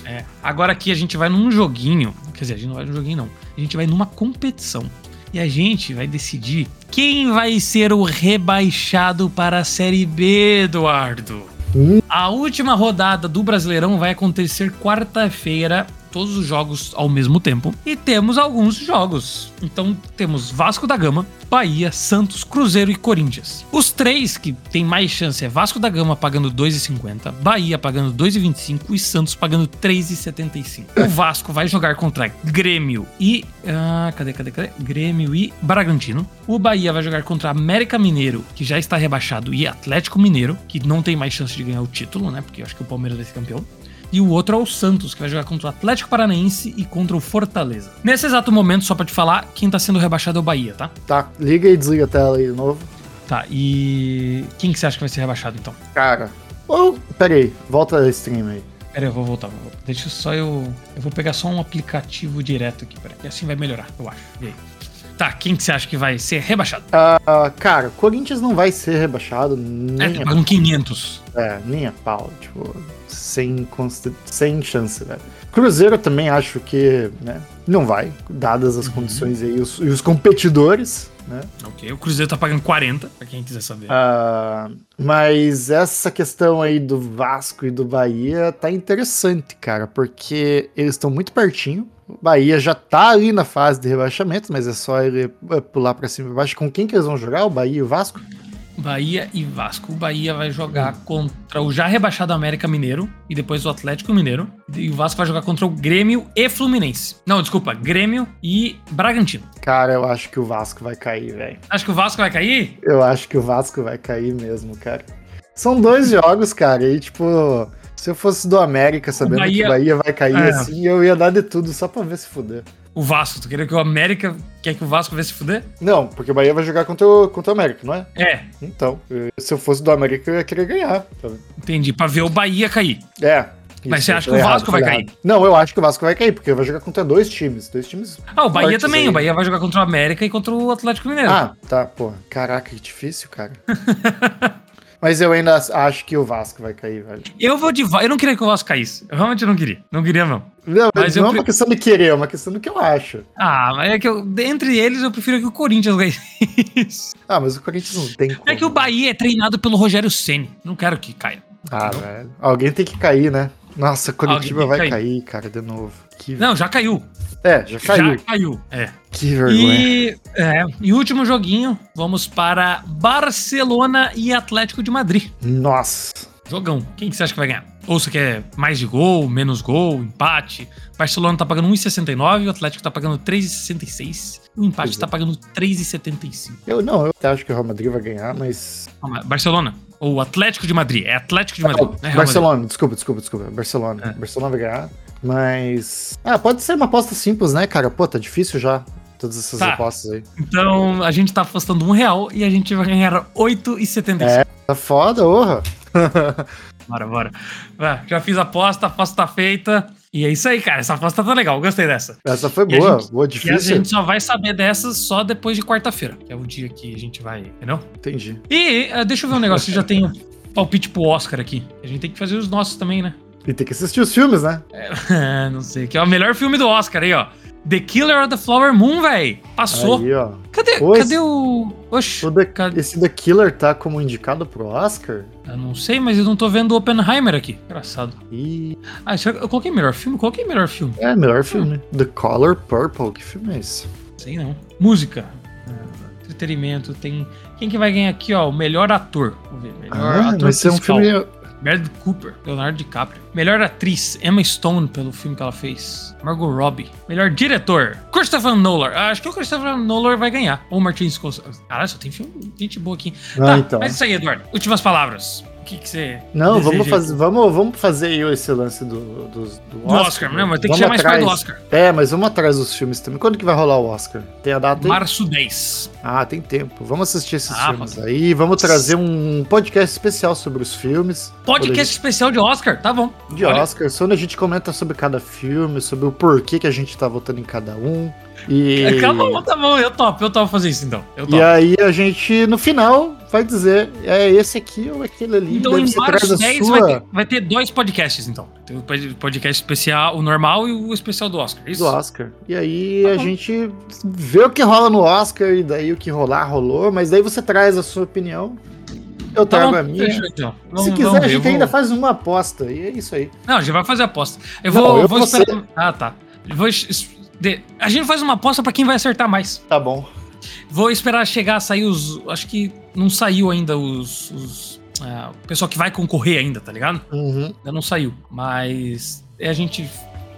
é, agora aqui a gente vai num joguinho. Quer dizer, a gente não vai num joguinho, não. A gente vai numa competição. E a gente vai decidir quem vai ser o rebaixado para a Série B, Eduardo. Hum. A última rodada do Brasileirão vai acontecer quarta-feira todos os jogos ao mesmo tempo. E temos alguns jogos. Então temos Vasco da Gama, Bahia, Santos, Cruzeiro e Corinthians. Os três que tem mais chance é Vasco da Gama pagando 2,50, Bahia pagando 2,25 e Santos pagando 3,75. O Vasco vai jogar contra Grêmio e. Ah, cadê, cadê, cadê? Grêmio e Bragantino. O Bahia vai jogar contra América Mineiro, que já está rebaixado, e Atlético Mineiro, que não tem mais chance de ganhar o título, né? Porque eu acho que o Palmeiras vai ser campeão e o outro é o Santos, que vai jogar contra o Atlético Paranaense e contra o Fortaleza. Nesse exato momento, só pra te falar, quem tá sendo rebaixado é o Bahia, tá? Tá, liga e desliga a tela aí de novo. Tá, e quem que você acha que vai ser rebaixado então? Cara, oh, pera aí, volta a stream aí. Pera aí, eu vou voltar, vou voltar. Deixa só eu. Eu vou pegar só um aplicativo direto aqui, peraí. E assim vai melhorar, eu acho. E aí? Tá, quem que você acha que vai ser rebaixado? Uh, cara, Corinthians não vai ser rebaixado. Nem é, a... 500. É, nem a pau. Tipo, sem, sem chance, velho. Cruzeiro também acho que né, não vai, dadas as uhum. condições aí, os, e os competidores, né? Ok, o Cruzeiro tá pagando 40, pra quem quiser saber. Uh, mas essa questão aí do Vasco e do Bahia tá interessante, cara, porque eles estão muito pertinho. O Bahia já tá ali na fase de rebaixamento, mas é só ele é, pular pra cima e baixo. Com quem que eles vão jogar? O Bahia e o Vasco? Bahia e Vasco. O Bahia vai jogar contra o já rebaixado América Mineiro e depois o Atlético Mineiro. E o Vasco vai jogar contra o Grêmio e Fluminense. Não, desculpa, Grêmio e Bragantino. Cara, eu acho que o Vasco vai cair, velho. Acho que o Vasco vai cair? Eu acho que o Vasco vai cair mesmo, cara. São dois jogos, cara, e tipo, se eu fosse do América sabendo Bahia... que o Bahia vai cair é. assim, eu ia dar de tudo só pra ver se fuder o Vasco. Tu queria que o América quer que o Vasco venha se fuder? Não, porque o Bahia vai jogar contra o, contra o América, não é? É. Então, se eu fosse do América, eu ia querer ganhar. Sabe? Entendi, pra ver o Bahia cair. É. Mas você acha que o Vasco vai cair? Não, eu acho que o Vasco vai cair, porque vai jogar contra dois times. Dois times. Ah, o Bahia também. Aí. O Bahia vai jogar contra o América e contra o Atlético Mineiro. Ah, tá, pô. Caraca, que difícil, cara. (laughs) Mas eu ainda acho que o Vasco vai cair, velho. Eu vou de Eu não queria que o Vasco caísse. Eu realmente não queria. Não queria, não. Não, mas não é uma questão de querer, é uma questão do que eu acho. Ah, mas é que eu, entre eles eu prefiro que o Corinthians ganhe (laughs) Ah, mas o Corinthians não tem como. É que o Bahia é treinado pelo Rogério Ceni. Não quero que caia. Ah, velho. Alguém tem que cair, né? Nossa, Curitiba vai cair. cair, cara, de novo. Que... Não, já caiu. É, já caiu. Já caiu, é. Que vergonha. E, é, e último joguinho, vamos para Barcelona e Atlético de Madrid. Nossa. Jogão. Quem que você acha que vai ganhar? Ou você quer mais de gol, menos gol, empate? Barcelona tá pagando 1,69, o Atlético tá pagando 3,66. O empate tá pagando 3,75. Eu não, eu acho que o Real Madrid vai ganhar, mas. Barcelona. Ou Atlético de Madrid. É Atlético de Madrid. é Barcelona, Madrid. desculpa, desculpa, desculpa. Barcelona. É. Barcelona vai ganhar. Mas. Ah, pode ser uma aposta simples, né, cara? Pô, tá difícil já. Todas essas tá. apostas aí. Então, a gente tá apostando um real e a gente vai ganhar 8,75. É, tá foda, orra. (laughs) bora, bora. já fiz a aposta, a aposta tá feita. E é isso aí, cara. Essa aposta tá legal. Gostei dessa. Essa foi e boa, gente, boa, difícil. E a gente só vai saber dessas só depois de quarta-feira, que é o dia que a gente vai, entendeu? Entendi. E uh, deixa eu ver um negócio. já tem palpite pro Oscar aqui. A gente tem que fazer os nossos também, né? E tem que assistir os filmes, né? É, (laughs) não sei. Que é o melhor filme do Oscar aí, ó. The Killer of the Flower Moon, velho. Passou. Aí, ó. Cadê, cadê o. Oxi. O The, cadê... Esse The Killer tá como indicado pro Oscar? Eu não sei, mas eu não tô vendo o Oppenheimer aqui. Engraçado. E... Ah, eu coloquei melhor filme? Coloquei melhor filme. É, melhor filme. Ah. The Color Purple. Que filme é esse? Sei não. Música. Entretenimento. Tem. Quem que vai ganhar aqui, ó? O melhor ator. Vamos ver. Melhor ah, ator vai ser um filme Meredith Cooper, Leonardo DiCaprio. Melhor atriz, Emma Stone, pelo filme que ela fez. Margot Robbie. Melhor diretor, Christopher Nolan. Ah, acho que o Christopher Nolan vai ganhar. Ou Martin Scorsese. Caralho, só tem filme, gente boa aqui. Ah, tá, então. Mas isso aí, Eduardo. Últimas palavras. O que, que você. Não, vamos fazer, vamos, vamos fazer aí esse lance do, do, do Oscar. Do Oscar, né? Mas tem que chegar mais perto do Oscar. É, mas vamos atrás dos filmes também. Quando que vai rolar o Oscar? Tem a data aí? Março 10. Ah, tem tempo. Vamos assistir esses ah, filmes aí. Vamos trazer um podcast especial sobre os filmes. Podcast gente... especial de Oscar, tá bom. De Olha. Oscar, onde a gente comenta sobre cada filme, sobre o porquê que a gente tá votando em cada um. E... (laughs) Calma, tá bom, eu topo, eu topo fazer isso então. E aí a gente, no final, vai dizer, é esse aqui ou aquele ali. Então em março 10 sua... vai, ter, vai ter dois podcasts, então. Tem o podcast especial, o normal e o especial do Oscar, é isso? Do Oscar. E aí a gente vê o que rola no Oscar e daí o que rolar, rolou, mas daí você traz a sua opinião. Eu tá trago tá a minha. Fechou, então. vamos, Se quiser, a gente vou... ainda faz uma aposta. E é isso aí. Não, a gente vai fazer aposta. Eu vou, Não, eu vou esperar. Ah, tá. Eu vou de... A gente faz uma aposta para quem vai acertar mais. Tá bom. Vou esperar chegar a sair os. Acho que não saiu ainda os. os é, o pessoal que vai concorrer ainda, tá ligado? Uhum. Ainda não saiu. Mas a gente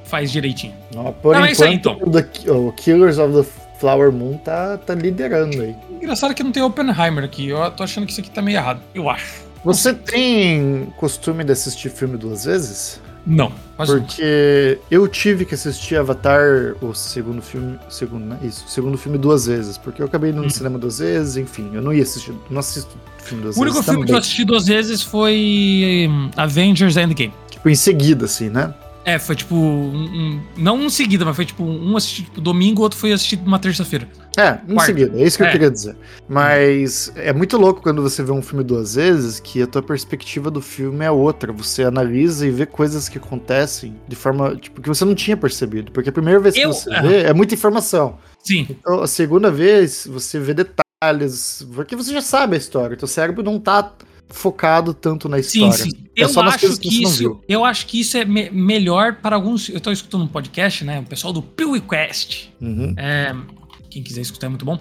faz direitinho. Não, por não, enquanto, é isso aí, então. o Killers of the Flower Moon tá, tá liderando aí. Engraçado que não tem Oppenheimer aqui. Eu tô achando que isso aqui tá meio errado. Eu acho. Você tem costume de assistir filme duas vezes? Não. Porque eu tive que assistir Avatar, o segundo filme. Segundo, né? Isso, o segundo filme duas vezes. Porque eu acabei indo no hum. cinema duas vezes, enfim, eu não ia assistir. Não assisto filme duas vezes. O único vezes filme também. que eu assisti duas vezes foi hum, Avengers Endgame. Tipo, em seguida, assim, né? É, foi tipo. Um, um, não um seguida, mas foi tipo um assistido tipo, domingo, outro foi assistido uma terça-feira. É, em Quarto. seguida, é isso que é. eu queria dizer. Mas é muito louco quando você vê um filme duas vezes que a tua perspectiva do filme é outra. Você analisa e vê coisas que acontecem de forma tipo, que você não tinha percebido. Porque a primeira vez que eu, você vê é muita informação. Sim. Então a segunda vez você vê detalhes, porque você já sabe a história. O teu cérebro não tá focado tanto na história. Sim, sim. É eu só acho que, que isso, eu acho que isso é me melhor para alguns. Eu tô escutando um podcast, né? O pessoal do PewQuest. Uhum. É, quem quiser escutar é muito bom.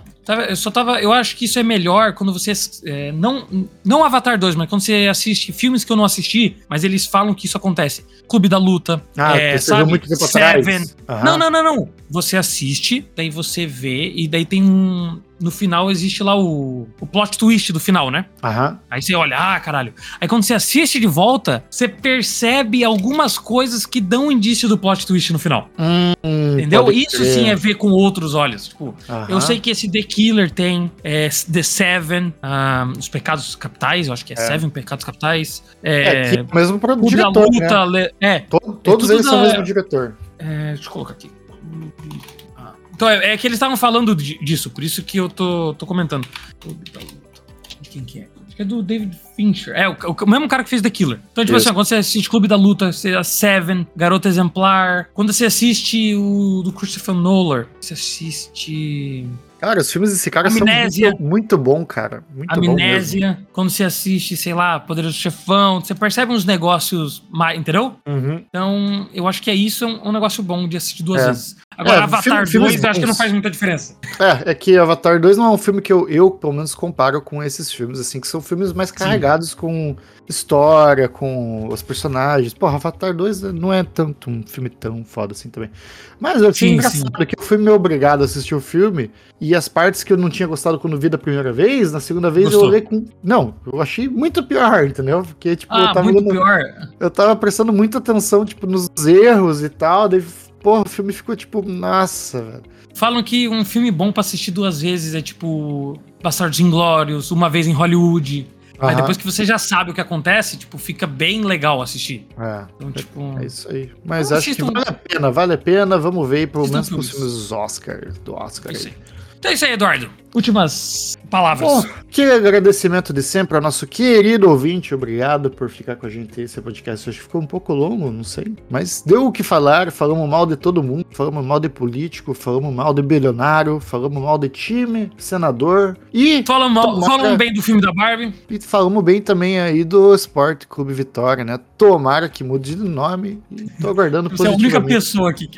Eu só tava. Eu acho que isso é melhor quando você. É, não, não Avatar 2, mas quando você assiste filmes que eu não assisti, mas eles falam que isso acontece. Clube da Luta. Ah, é, sabe? muito tempo Seven. Atrás. Não, não, não, não. Você assiste, daí você vê, e daí tem um no final existe lá o, o plot twist do final, né? Aham. Aí você olha, ah, caralho. Aí quando você assiste de volta, você percebe algumas coisas que dão indício do plot twist no final. Hum, Entendeu? Isso crer. sim é ver com outros olhos. Tipo, eu sei que esse The Killer tem é, The Seven, um, Os Pecados Capitais, eu acho que é, é. Seven Pecados Capitais. É, é o mesmo diretor, luta, né? é, todos eles da, são o mesmo diretor. É, deixa eu colocar aqui. Então, é, é que eles estavam falando disso, por isso que eu tô, tô comentando. Quem que é? Acho que é do David Fincher. É, o, o, mesmo cara que fez The Killer. Então, tipo isso. assim, quando você assiste Clube da Luta, você a Seven, Garota Exemplar. Quando você assiste o do Christopher Nolan, você assiste. Cara, os filmes desse cara Amnésia, são muito, muito bom, cara. Muito Amnésia, quando você assiste, sei lá, Poderoso Chefão, você percebe uns negócios mais, entendeu? Uhum. Então, eu acho que é isso, um, um negócio bom de assistir duas é. vezes. Agora, é, Avatar filme, 2, acho que não faz muita diferença. É, é que Avatar 2 não é um filme que eu, eu, pelo menos, comparo com esses filmes, assim, que são filmes mais carregados Sim. com história, com os personagens. Porra, Avatar 2 não é tanto um filme tão foda assim também. Mas eu achei engraçado sim. que eu fui meio obrigado a assistir o filme e as partes que eu não tinha gostado quando vi da primeira vez, na segunda vez Gostou. eu olhei com. Não, eu achei muito pior, entendeu? Porque, tipo, ah, eu tava. Muito olhando... pior. Eu tava prestando muita atenção, tipo, nos erros e tal. Daí, porra, o filme ficou tipo, nossa, velho. Falam que um filme bom para assistir duas vezes é tipo Bastardos Inglórios, Uma Vez em Hollywood. Uhum. Aí depois que você já sabe o que acontece, tipo, fica bem legal assistir. É. Então, tipo. É isso aí. Mas acho que vale a pena, vale a pena. Vamos ver, pelo menos pros filmes Oscar, do Oscar isso aí. Então é isso aí, Eduardo. Últimas palavras. Bom, que agradecimento de sempre ao nosso querido ouvinte. Obrigado por ficar com a gente. Esse podcast hoje ficou um pouco longo, não sei. Mas deu o que falar. Falamos mal de todo mundo. Falamos mal de político. Falamos mal de bilionário. Falamos mal de time, senador. E. Falamos, mal, falamos bem do filme da Barbie. E falamos bem também aí do Esporte Clube Vitória, né? Tomara que mude de nome. E tô aguardando Você é a única pessoa aqui.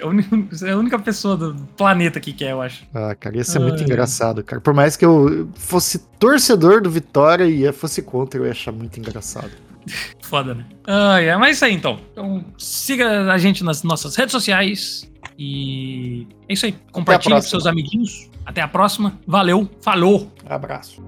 Você é a única pessoa do planeta que quer, eu acho. Ah, cara, ia ser ah, muito é. engraçado, cara. Por mais que eu fosse torcedor do Vitória e fosse contra, eu ia achar muito engraçado. (laughs) Foda, né? Ah, é, mas é isso aí então. Então siga a gente nas nossas redes sociais. E é isso aí. Compartilhe com seus amiguinhos. Até a próxima. Valeu. Falou. Abraço.